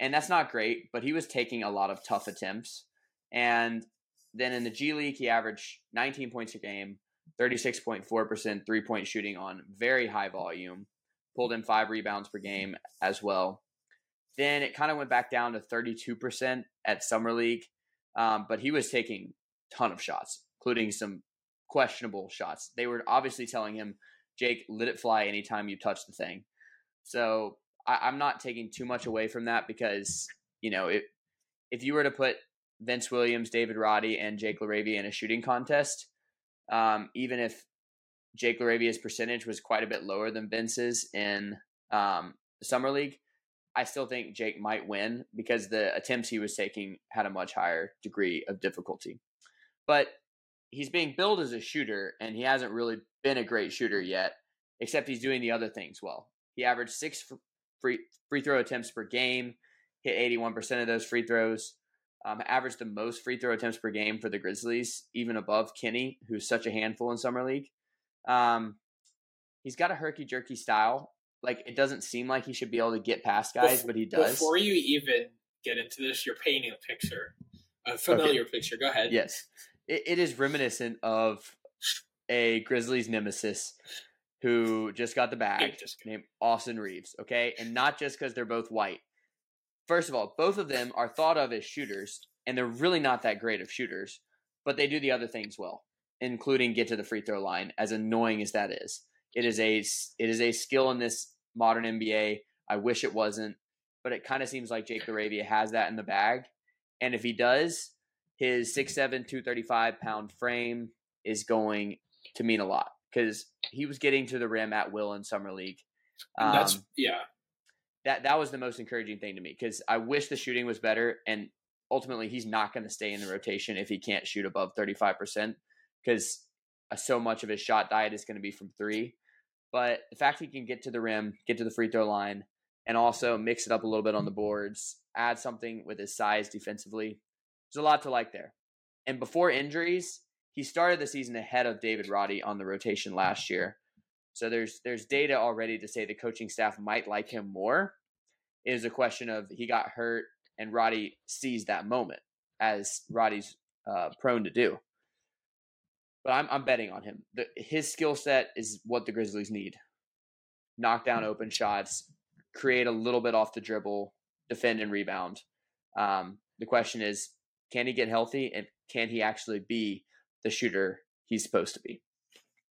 and that's not great, but he was taking a lot of tough attempts. And then in the G League, he averaged 19 points a game, 36.4% three point shooting on very high volume, pulled in five rebounds per game as well. Then it kind of went back down to 32% at Summer League, um, but he was taking ton of shots, including some questionable shots. They were obviously telling him, Jake, let it fly anytime you touch the thing. So I, I'm not taking too much away from that because you know if if you were to put Vince Williams, David Roddy, and Jake LaRavia in a shooting contest, um, even if Jake LaRavia's percentage was quite a bit lower than Vince's in um, summer league, I still think Jake might win because the attempts he was taking had a much higher degree of difficulty. But he's being billed as a shooter, and he hasn't really been a great shooter yet, except he's doing the other things well. He averaged six free free throw attempts per game, hit 81% of those free throws, um, averaged the most free throw attempts per game for the Grizzlies, even above Kenny, who's such a handful in summer league. Um, he's got a herky jerky style. Like it doesn't seem like he should be able to get past guys, but he does. Before you even get into this, you're painting a picture, a familiar picture. Go ahead. Yes, it, it is reminiscent of a Grizzlies nemesis who just got the bag named Austin Reaves. Okay, and not just because they're both white. First of all, both of them are thought of as shooters, and they're really not that great of shooters, but they do the other things well, including get to the free throw line. As annoying as that is, it is a it is a skill in this modern NBA. I wish it wasn't, but it kind of seems like Jake LaRavia has that in the bag, and if he does, his 6'7", 235 pound frame is going to mean a lot because he was getting to the rim at will in summer league. And that's Um, yeah. that that was the most encouraging thing to me because I wish the shooting was better, and ultimately he's not going to stay in the rotation if he can't shoot above thirty five percent because so much of his shot diet is going to be from three. But the fact he can get to the rim, get to the free throw line, and also mix it up a little bit on the boards, add something with his size defensively, there's a lot to like there. And before injuries, he started the season ahead of David Roddy on the rotation last year. So there's there's data already to say the coaching staff might like him more. It is a question of he got hurt and Roddy seized that moment as Roddy's uh, prone to do. But I'm I'm betting on him. The, his skill set is what the Grizzlies need. Knock down open shots, create a little bit off the dribble, defend and rebound. Um, the question is, can he get healthy and can he actually be the shooter he's supposed to be?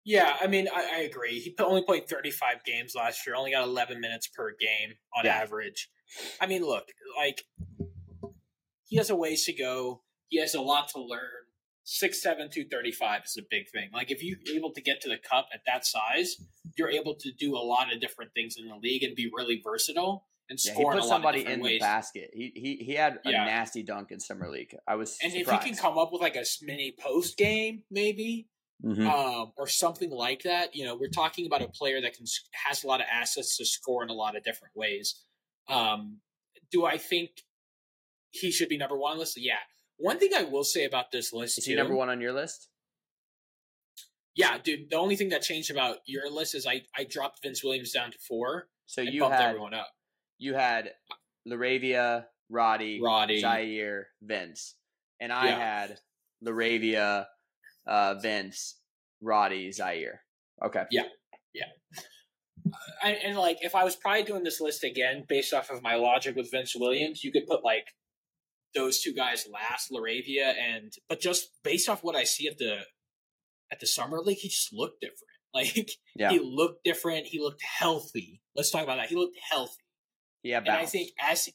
Yeah, I mean, I, I agree. He only played 35 games last year, only got 11 minutes per game on Yeah. average. I mean, look, like, he has a ways to go. He has a lot to learn. 6'7", 235 is a big thing. Like, if you're able to get to the cup at that size, you're able to do a lot of different things in the league and be really versatile. And Yeah, he put somebody in ways. the basket. He he he had a Yeah. nasty dunk in summer league. I was And if he can come up with like a mini post game, maybe Mhm. um, or something like that. You know, we're talking about a player that can has a lot of assets to score in a lot of different ways. Um, do I think he should be number one on the list? Yeah. One thing I will say about this list is too, he number one on your list? yeah, dude. The only thing that changed about your list is I I dropped Vince Williams down to four So you bumped had everyone up. You had LaRavia, Roddy, Roddy, Ziaire, Vince, and I Yeah. had LaRavia, uh, Vince, Roddy, Ziaire. Okay. Yeah. Yeah. I, and like if I was probably doing this list again based off of my logic with Vince Williams, you could put like those two guys last, LaRavia and but just based off what I see at the at the summer league, he just looked different. Like Yeah. he looked different. He looked healthy. Let's talk about that. He looked healthy, Yeah. and I think as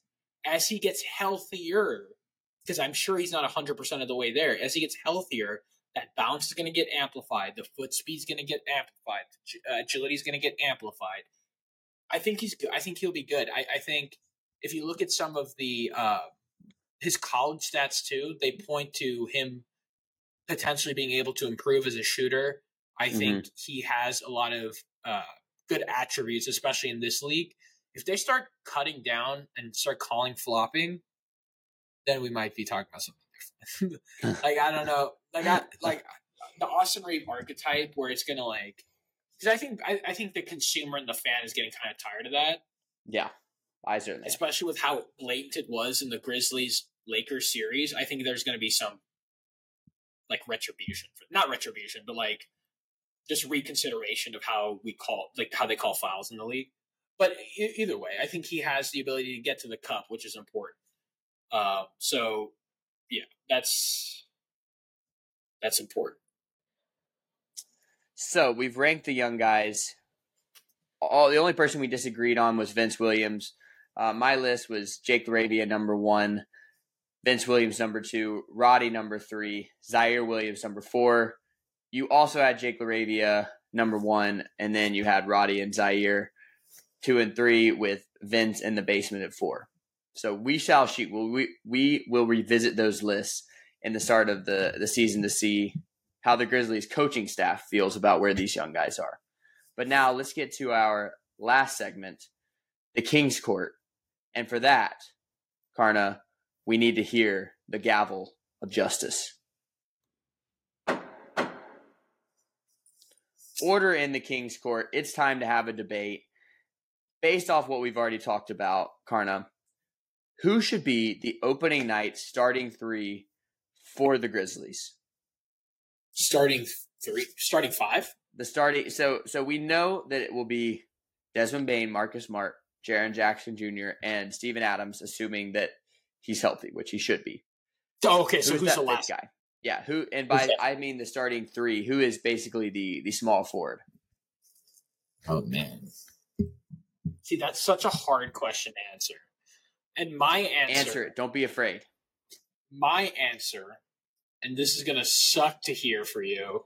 as he gets healthier, because I'm sure he's not hundred percent of the way there. As he gets healthier, that bounce is going to get amplified. The foot speed's going to get amplified. Uh, agility is going to get amplified. I think he's. good. I think he'll be good. I, I think if you look at some of the uh, his college stats too, they point to him potentially being able to improve as a shooter. I think he has a lot of uh, good attributes, especially in this league. If they start cutting down and start calling flopping, then we might be talking about something different. like I don't know, like I, like the Austin Reeve archetype, where it's gonna like, because I think I, I think the consumer and the fan is getting kind of tired of that, yeah, I certainly. especially with how blatant it was in the Grizzlies Lakers series. I think there's gonna be some like retribution, for, not retribution, but like just reconsideration of how we call like how they call files in the league. But either way, I think he has the ability to get to the cup, which is important. Uh, so yeah, that's that's important. So we've ranked the young guys. All the only person we disagreed on was Vince Williams. Uh, my list was Jake LaRavia number one, Vince Williams number two, Roddy number three, Ziaire Williams number four. You also had Jake LaRavia number one, and then you had Roddy and Ziaire two and three with Vince in the basement at four. So we shall shoot. We we will revisit those lists in the start of the the season to see how the Grizzlies coaching staff feels about where these young guys are. But now let's get to our last segment, the King's Court. And for that, Karna, we need to hear the gavel of justice. Order in the King's Court. It's time to have a debate. Based off what we've already talked about, Karna, who should be the opening night starting three for the Grizzlies? Starting three, starting five. the starting so so we know that it will be Desmond Bane, Marcus Smart, Jaren Jackson Jr., and Steven Adams, assuming that he's healthy, which he should be. Oh, okay. So who's, the last guy? Yeah, who and by? I mean the starting three, who is basically the the small forward. Oh man. See, that's such a hard question to answer. And my answer, Answer it. Don't be afraid. my answer, and this is gonna suck to hear for you.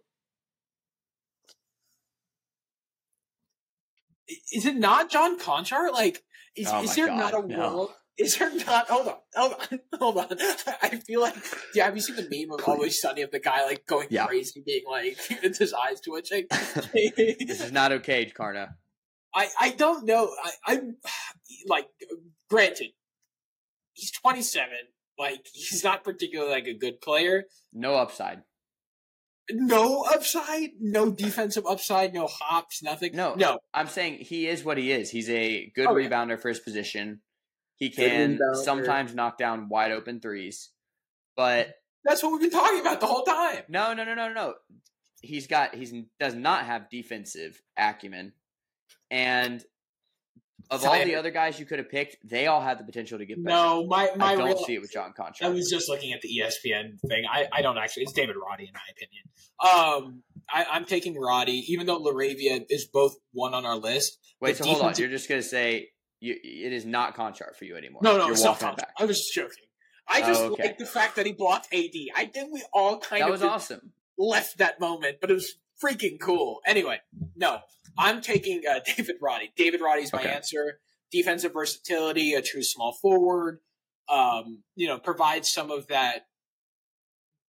Is it not John Konchar? Like, is, Oh is there God, not a no. world? Is there not? Hold on, hold on, hold on. I feel like, yeah. Have you seen the meme of Always Sunny of the guy like going Yeah. crazy, being like, with his eyes twitching? This is not okay, Karna. I, I don't know. I, I'm like, granted, he's 27. Like, he's not particularly like a good player. No upside. No upside, no defensive upside, no hops, nothing. No. no. I'm saying he is what he is. He's a good Oh, yeah. rebounder for his position. He can sometimes knock down wide open threes, but That's what we've been talking about the whole time. No, no, no, no, no. He's got he's does not have defensive acumen, and of all the other guys you could have picked, they all had the potential to get better. No, my my I don't real. see it with John Konchar. I was just looking at the ESPN thing. I, I don't actually. It's David Roddy, in my opinion. Um, I, I'm taking Roddy, even though LaRavia is both one on our list. Wait, so hold on. You're just gonna say you, it is not Konchar for you anymore. No, no, You're it's not walking back. I was just joking. I just Oh, okay. like the fact that he blocked AD. I think we all kind That of was awesome. left that moment, but it was freaking cool. Anyway, no, I'm taking uh, David Roddy. David Roddy's my Okay. answer defensive versatility, a true small forward. Um, you know, provides some of that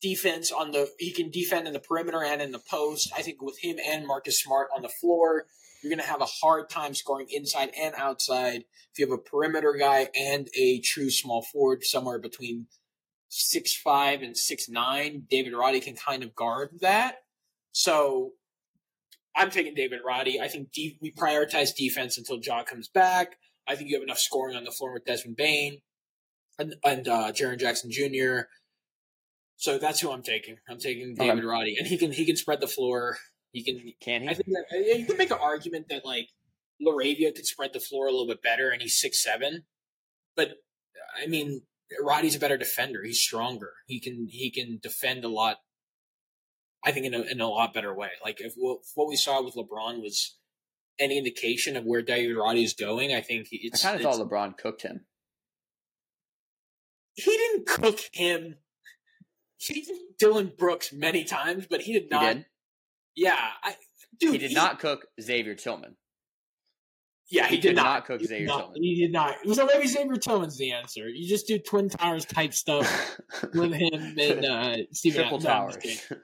defense on the. He can defend in the perimeter and in the post. I think with him and Marcus Smart on the floor, you're going to have a hard time scoring inside and outside if you have a perimeter guy and a true small forward somewhere between six five and six nine. David Roddy can kind of guard that. So I'm taking David Roddy. I think de- we prioritize defense until Ja comes back. I think you have enough scoring on the floor with Desmond Bane and, and uh, Jaren Jackson Jr. So that's who I'm taking. I'm taking David okay. Roddy, and he can he can spread the floor. He can. Can he? I think that, you can make an argument that like LaRavia could spread the floor a little bit better, and he's six seven. But I mean, Roddy's a better defender. He's stronger. He can he can defend a lot. I think in a, in a lot better way. Like if, if what we saw with LeBron was any indication of where David Roddy is going, I think it's. I kind of thought LeBron cooked him. He didn't cook him. He did Dillon Brooks many times, but he did not. He did? Yeah, I, dude. He did he, not cook Xavier Tillman. Yeah, he, he did not. not cook Xavier not, Tillman. He did not. So maybe Xavier Tillman's the answer. You just do Twin Towers type stuff with him and uh, Steven Triple Towers.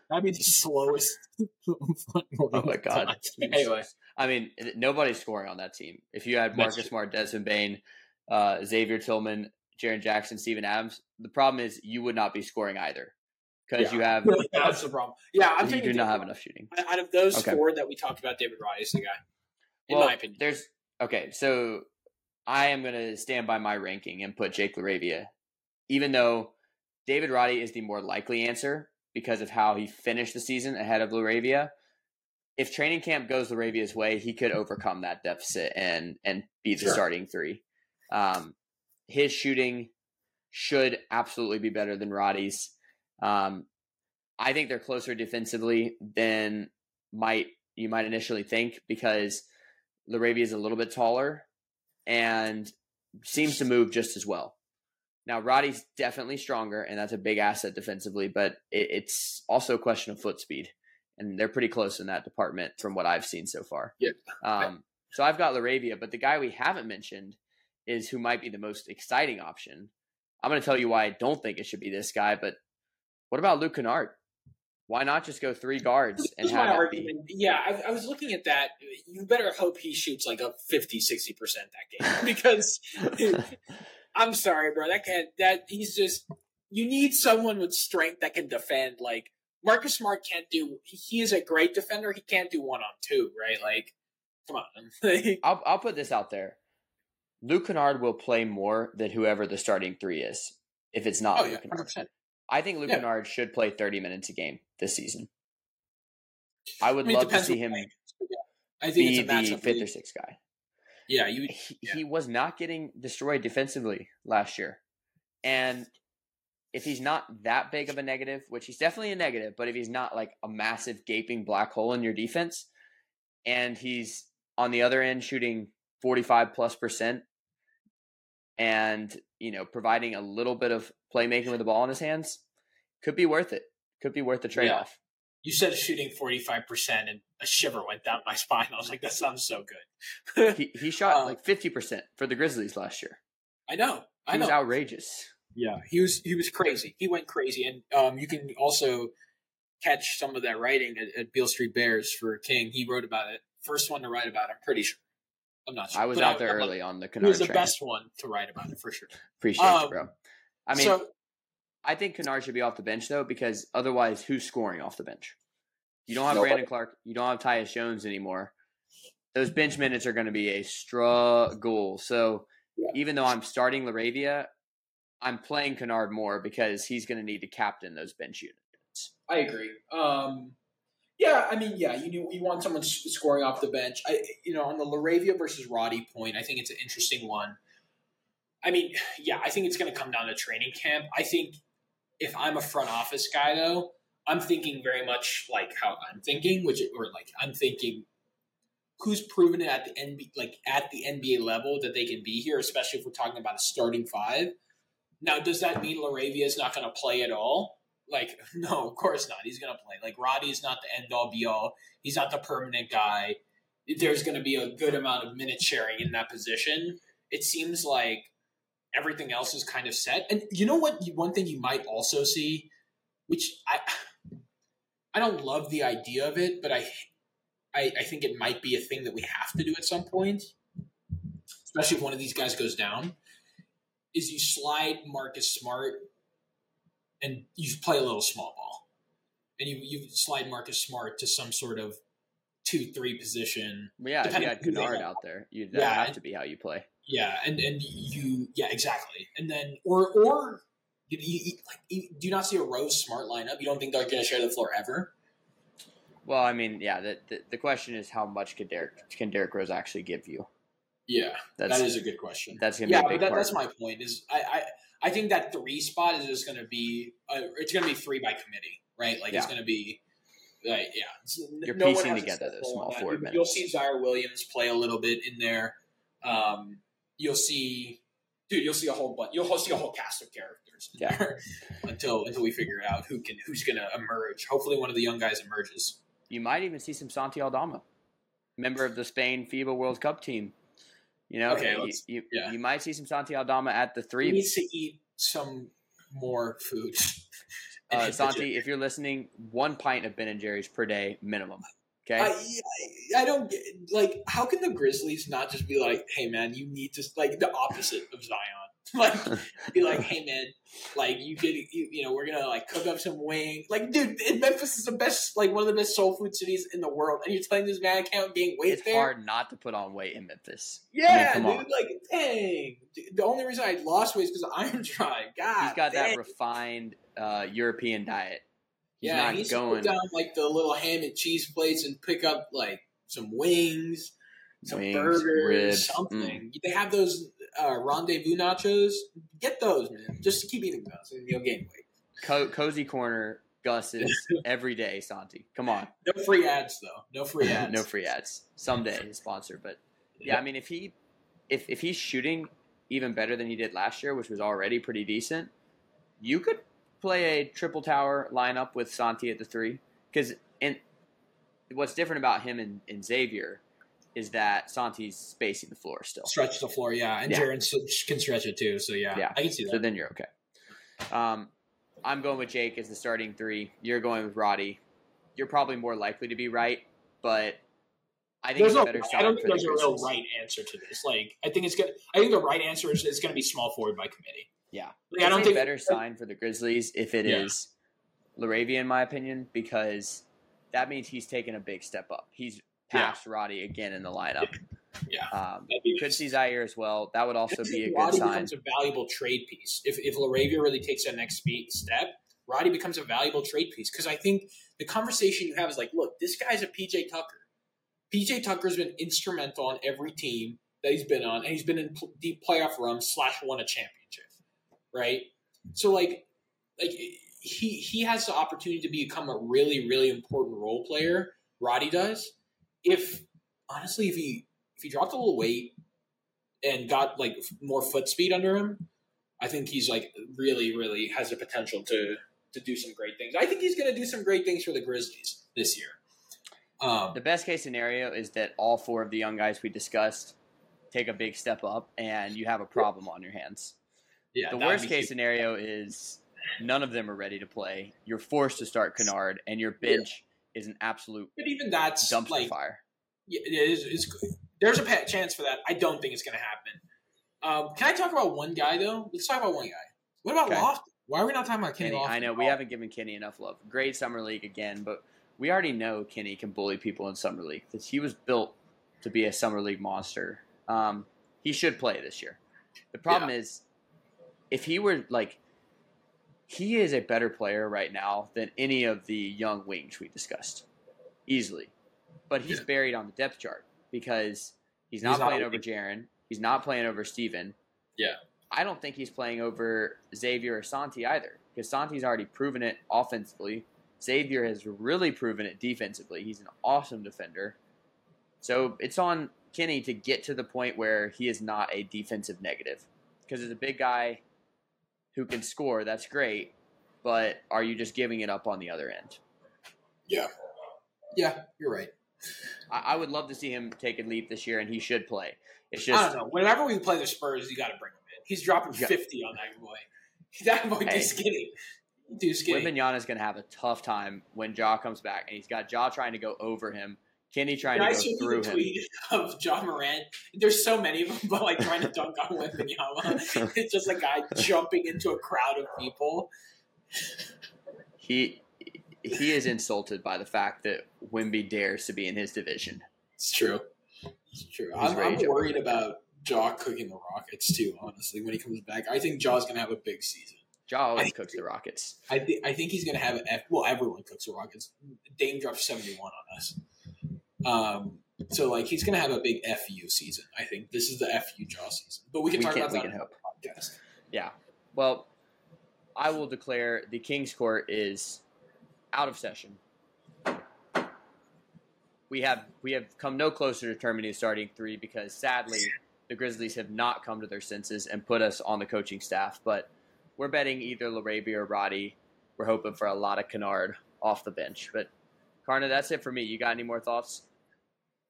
That'd be the slowest. oh my god. anyway, I mean, nobody's scoring on that team. If you had Marcus Smart, Desmond Bane, uh, Xavier Tillman, Jaren Jackson, Steven Adams, the problem is you would not be scoring either because yeah. you have. that's the problem. Yeah, I'm thinking you do not have enough shooting. Out of those okay. four that we talked about, David Roddy is the guy. In well, my opinion, there's okay. So I am going to stand by my ranking and put Jake LaRavia, even though David Roddy is the more likely answer because of how he finished the season ahead of LaRavia. If training camp goes LaRavia's way, he could overcome that deficit and and be the sure. starting three. Um, his shooting should absolutely be better than Roddy's. Um, I think they're closer defensively than might you might initially think because LaRavia is a little bit taller and seems to move just as well. Now Roddy's definitely stronger, and that's a big asset defensively, but it, it's also a question of foot speed, and they're pretty close in that department from what I've seen so far. Yeah. Um, so I've got LaRavia, but the guy we haven't mentioned is who might be the most exciting option. I'm going to tell you why I don't think it should be this guy, but what about Luke Kennard? Why not just go three guards and have my argument. Be? Yeah, I, I, was looking at that. You better hope he shoots like a 50, 60% that game because I'm sorry, bro. That can't, that he's just, you need someone with strength that can defend. Like Marcus Smart can't do, he is a great defender. He can't do one on two, right? Like, come on. I'll, I'll put this out there. Luke Kennard will play more than whoever the starting three is. If it's not oh, Luke yeah, Kennard. 100%. I think Luke yeah. Kennard should play 30 minutes a game this season. I would I mean, love to see him. I think be the fifth or sixth guy. Yeah, you, he, yeah. he was not getting destroyed defensively last year. And if he's not that big of a negative, which he's definitely a negative, but if he's not like a massive gaping black hole in your defense, and he's on the other end shooting 45 plus percent and you know providing a little bit of playmaking with the ball in his hands could be worth it. Could be worth the trade off. Yeah. You said shooting forty five percent, and a shiver went down my spine. I was like, that sounds so good. he he shot um, like fifty percent for the Grizzlies last year. I know. I he know. was outrageous. Yeah, he was he was crazy. He went crazy, and um, you can also catch some of that writing at, at Beale Street Bears for King. He wrote about it. First one to write about it. I'm pretty sure. I'm not sure. I was out there early on the Kennard He was the train. best one to write about it for sure. Appreciate um, you, bro. I mean, so, I think Kennard should be off the bench though, because otherwise, who's scoring off the bench? You don't have nobody. Brandon Clarke. You don't have Tyus Jones anymore. Those bench minutes are going to be a struggle. So yeah. even though I'm starting LaRavia, I'm playing Kennard more because he's going to need to captain those bench units. I agree. Um, yeah, I mean, yeah, you you want someone scoring off the bench. I, you know, on the LaRavia versus Roddy point, I think it's an interesting one. I mean, yeah, I think it's going to come down to training camp. I think if I'm a front office guy, though, I'm thinking very much like how I'm thinking, which or like I'm thinking who's proven it at the NBA, like at the NBA level that they can be here, especially if we're talking about a starting five. Now, does that mean LaRavia is not going to play at all? Like, no, of course not. He's going to play. Like, Roddy is not the end all be all. He's not the permanent guy. There's going to be a good amount of minute sharing in that position. it seems like everything else is kind of set. And you know what? One thing you might also see, which I I don't love the idea of it, but I I, I think it might be a thing that we have to do at some point, especially if one of these guys goes down. Is you slide Marcus Smart and you play a little small ball, and you you slide Marcus Smart to some sort of two three position. Yeah, if you had Kennard out there, you'd that yeah, have to be how you play. Yeah, and and you yeah exactly, and then or or you, you, like, you, do you not see a Rose Smart lineup? You don't think they're going to share the floor ever? Well, I mean, yeah. The, the, the question is how much can Derek can Derrick Rose actually give you? Yeah, that's, that is a good question. That's gonna yeah, be a big that, part. that's my point. Is I, I I think that three spot is just going to be uh, it's going to be three by committee, right? Like yeah. it's going to be like yeah. You're no piecing together those small forward minutes. You'll see Ziaire Williams play a little bit in there. Um, you'll see, dude. You'll see a whole bunch. You'll see a whole cast of characters. yeah. until until we figure out who can who's going to emerge. Hopefully, one of the young guys emerges. You might even see some Santi Aldama, member of the Spain FIBA World Cup team. You know, okay, you, you, yeah. you, might see some Santi Aldama at the three. He needs to eat some more food. uh, Santi, if you're listening, one pint of Ben and Jerry's per day minimum. Okay. I, I don't get like how can the Grizzlies not just be like, hey man, you need to like the opposite of Zion. like be like, hey man, like you could, you, you, know, we're gonna like cook up some wings. Like, dude, Memphis is the best, like one of the best soul food cities in the world, and you're telling this man I can't gain weight. It's there? hard not to put on weight in Memphis. Yeah, I mean, dude, on. like, dang. The only reason I lost weight is because I'm trying. God, he's got dang. that refined uh, European diet. Yeah, he's going down like the little ham and cheese plates and pick up like some wings some Wings, burgers, ribs. something. Mm. They have those uh, rendezvous nachos. Get those, man. Just keep eating those, and you'll gain weight. Co- cozy corner Gus's every day, Santi. Come on. No free ads though. No free ads. no free ads. Someday his sponsor, but yeah, I mean if he if if he's shooting even better than he did last year, which was already pretty decent, you could play a triple tower lineup with Santi at the three because and what's different about him and, and Xavier is that Santi's spacing the floor still. Stretch the floor, yeah. And yeah. Jaren can stretch it too. So yeah, yeah, I can see that. So then you're okay. Um, I'm going with Jake as the starting three. You're going with Roddy. You're probably more likely to be right, but I think there's no, I don't think there's the a real right answer to this. Like, I think it's gonna. I think the right answer is it's going to be small forward by committee. Yeah, like, I don't think better sign for the Grizzlies if it yeah. is LaRavia, in my opinion, because that means he's taken a big step up. He's past yeah. Roddy again in the lineup. Yeah, um, could see Ziaire as well. That would also be a good Roddy sign. becomes a valuable trade piece if if LaRavia really takes that next step. Roddy becomes a valuable trade piece because I think the conversation you have is like, look, this guy's a PJ Tucker. PJ Tucker's been instrumental on every team that he's been on, and he's been in deep playoff runs slash won a championship, right? So like, like he he has the opportunity to become a really really important role player. Roddy does if honestly, if he if he dropped a little weight and got like more foot speed under him, I think he's like really, really has the potential to to do some great things. I think he's going to do some great things for the Grizzlies this year. Um, the best case scenario is that all four of the young guys we discussed take a big step up, and you have a problem on your hands. Yeah. The worst case scenario is none of them are ready to play. You're forced to start Kennard, and your bench is an absolute but even that's dumpster like, fire. Yeah, it is. It's, there's a chance for that. I don't think it's going to happen. Um, can I talk about one guy though? Let's talk about one guy. What about okay. Lofton? Why are we not talking about Kenny? Kenny I know we haven't given Kenny enough love. Great summer league again, but we already know Kenny can bully people in summer league. Because he was built to be a summer league monster. Um, he should play this year. The problem yeah. is, if he were like he is a better player right now than any of the young wings we discussed, easily. But he's yeah. buried on the depth chart because he's not he's playing not over Jaren. He's not playing over Steven. Yeah. I don't think he's playing over Xavier or Santi either because Santi's already proven it offensively. Xavier has really proven it defensively. He's an awesome defender. So it's on Kenny to get to the point where he is not a defensive negative because as a big guy who can score, that's great. But are you just giving it up on the other end? Yeah. Yeah, you're right. I, I would love to see him take a leap this year, and he should play. It's just I don't know. Whenever we play the Spurs, you got to bring him in. He's dropping fifty on that boy. That boy Hey. is skinny. Too skinny. Is going to have a tough time when Ja comes back, and he's got Ja trying to go over him, Kenny Can I to go show you through the him. tweet of Ja Morant? There's so many of them, but like trying to dunk on Wembanyama. It's just a guy jumping into a crowd of people. He he is insulted by the fact that Wemby dares to be in his division. It's true. It's true. He's I'm, I'm worried about Ja cooking the Rockets too. Honestly, when he comes back, I think Ja's gonna have a big season. Jaw always I- cooks the Rockets. I think I think he's gonna have an F. Well, everyone cooks the Rockets. Dame dropped seventy one on us. Um, so like he's gonna have a big fu season. I think this is the fu Ja season. But we can We talk can- about we that can hope. podcast. Yeah. Well, I will declare the Kings Court is out of session. We have we have come no closer to determining the starting three because sadly the Grizzlies have not come to their senses and put us on the coaching staff. But we're betting either LaRavia or Roddy. We're hoping for a lot of Kennard off the bench. But Karna, that's it for me. You got any more thoughts?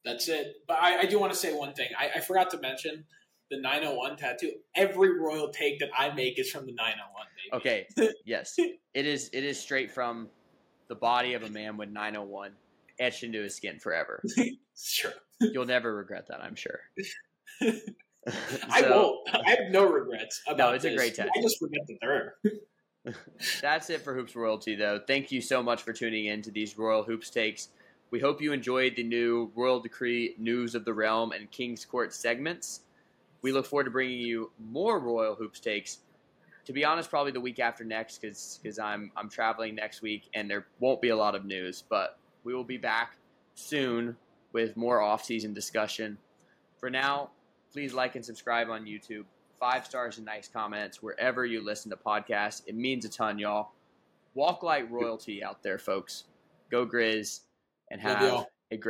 That's it. But I, I do want to say one thing. I, I forgot to mention the 901 tattoo. Every royal take that I make is from the 901. Baby. Okay. Yes. It is it is straight from the body of a man with 901 etched into his skin forever. Sure. You'll never regret that, I'm sure. I won't. I have no regrets about it's a great tattoo. I just forget that they're. That's it for Hoops Royalty, though. Thank you so much for tuning in to these Royal Hoops takes. We hope you enjoyed the new Royal Decree News of the Realm and King's Court segments. We look forward to bringing you more Royal Hoops takes. To be honest, probably the week after next, because I'm I'm traveling next week and there won't be a lot of news. But we will be back soon with more off-season discussion. For now, please like and subscribe on YouTube. Five stars and nice comments wherever you listen to podcasts. It means a ton, y'all. Walk like royalty out there, folks. Go Grizz and have y'all. a great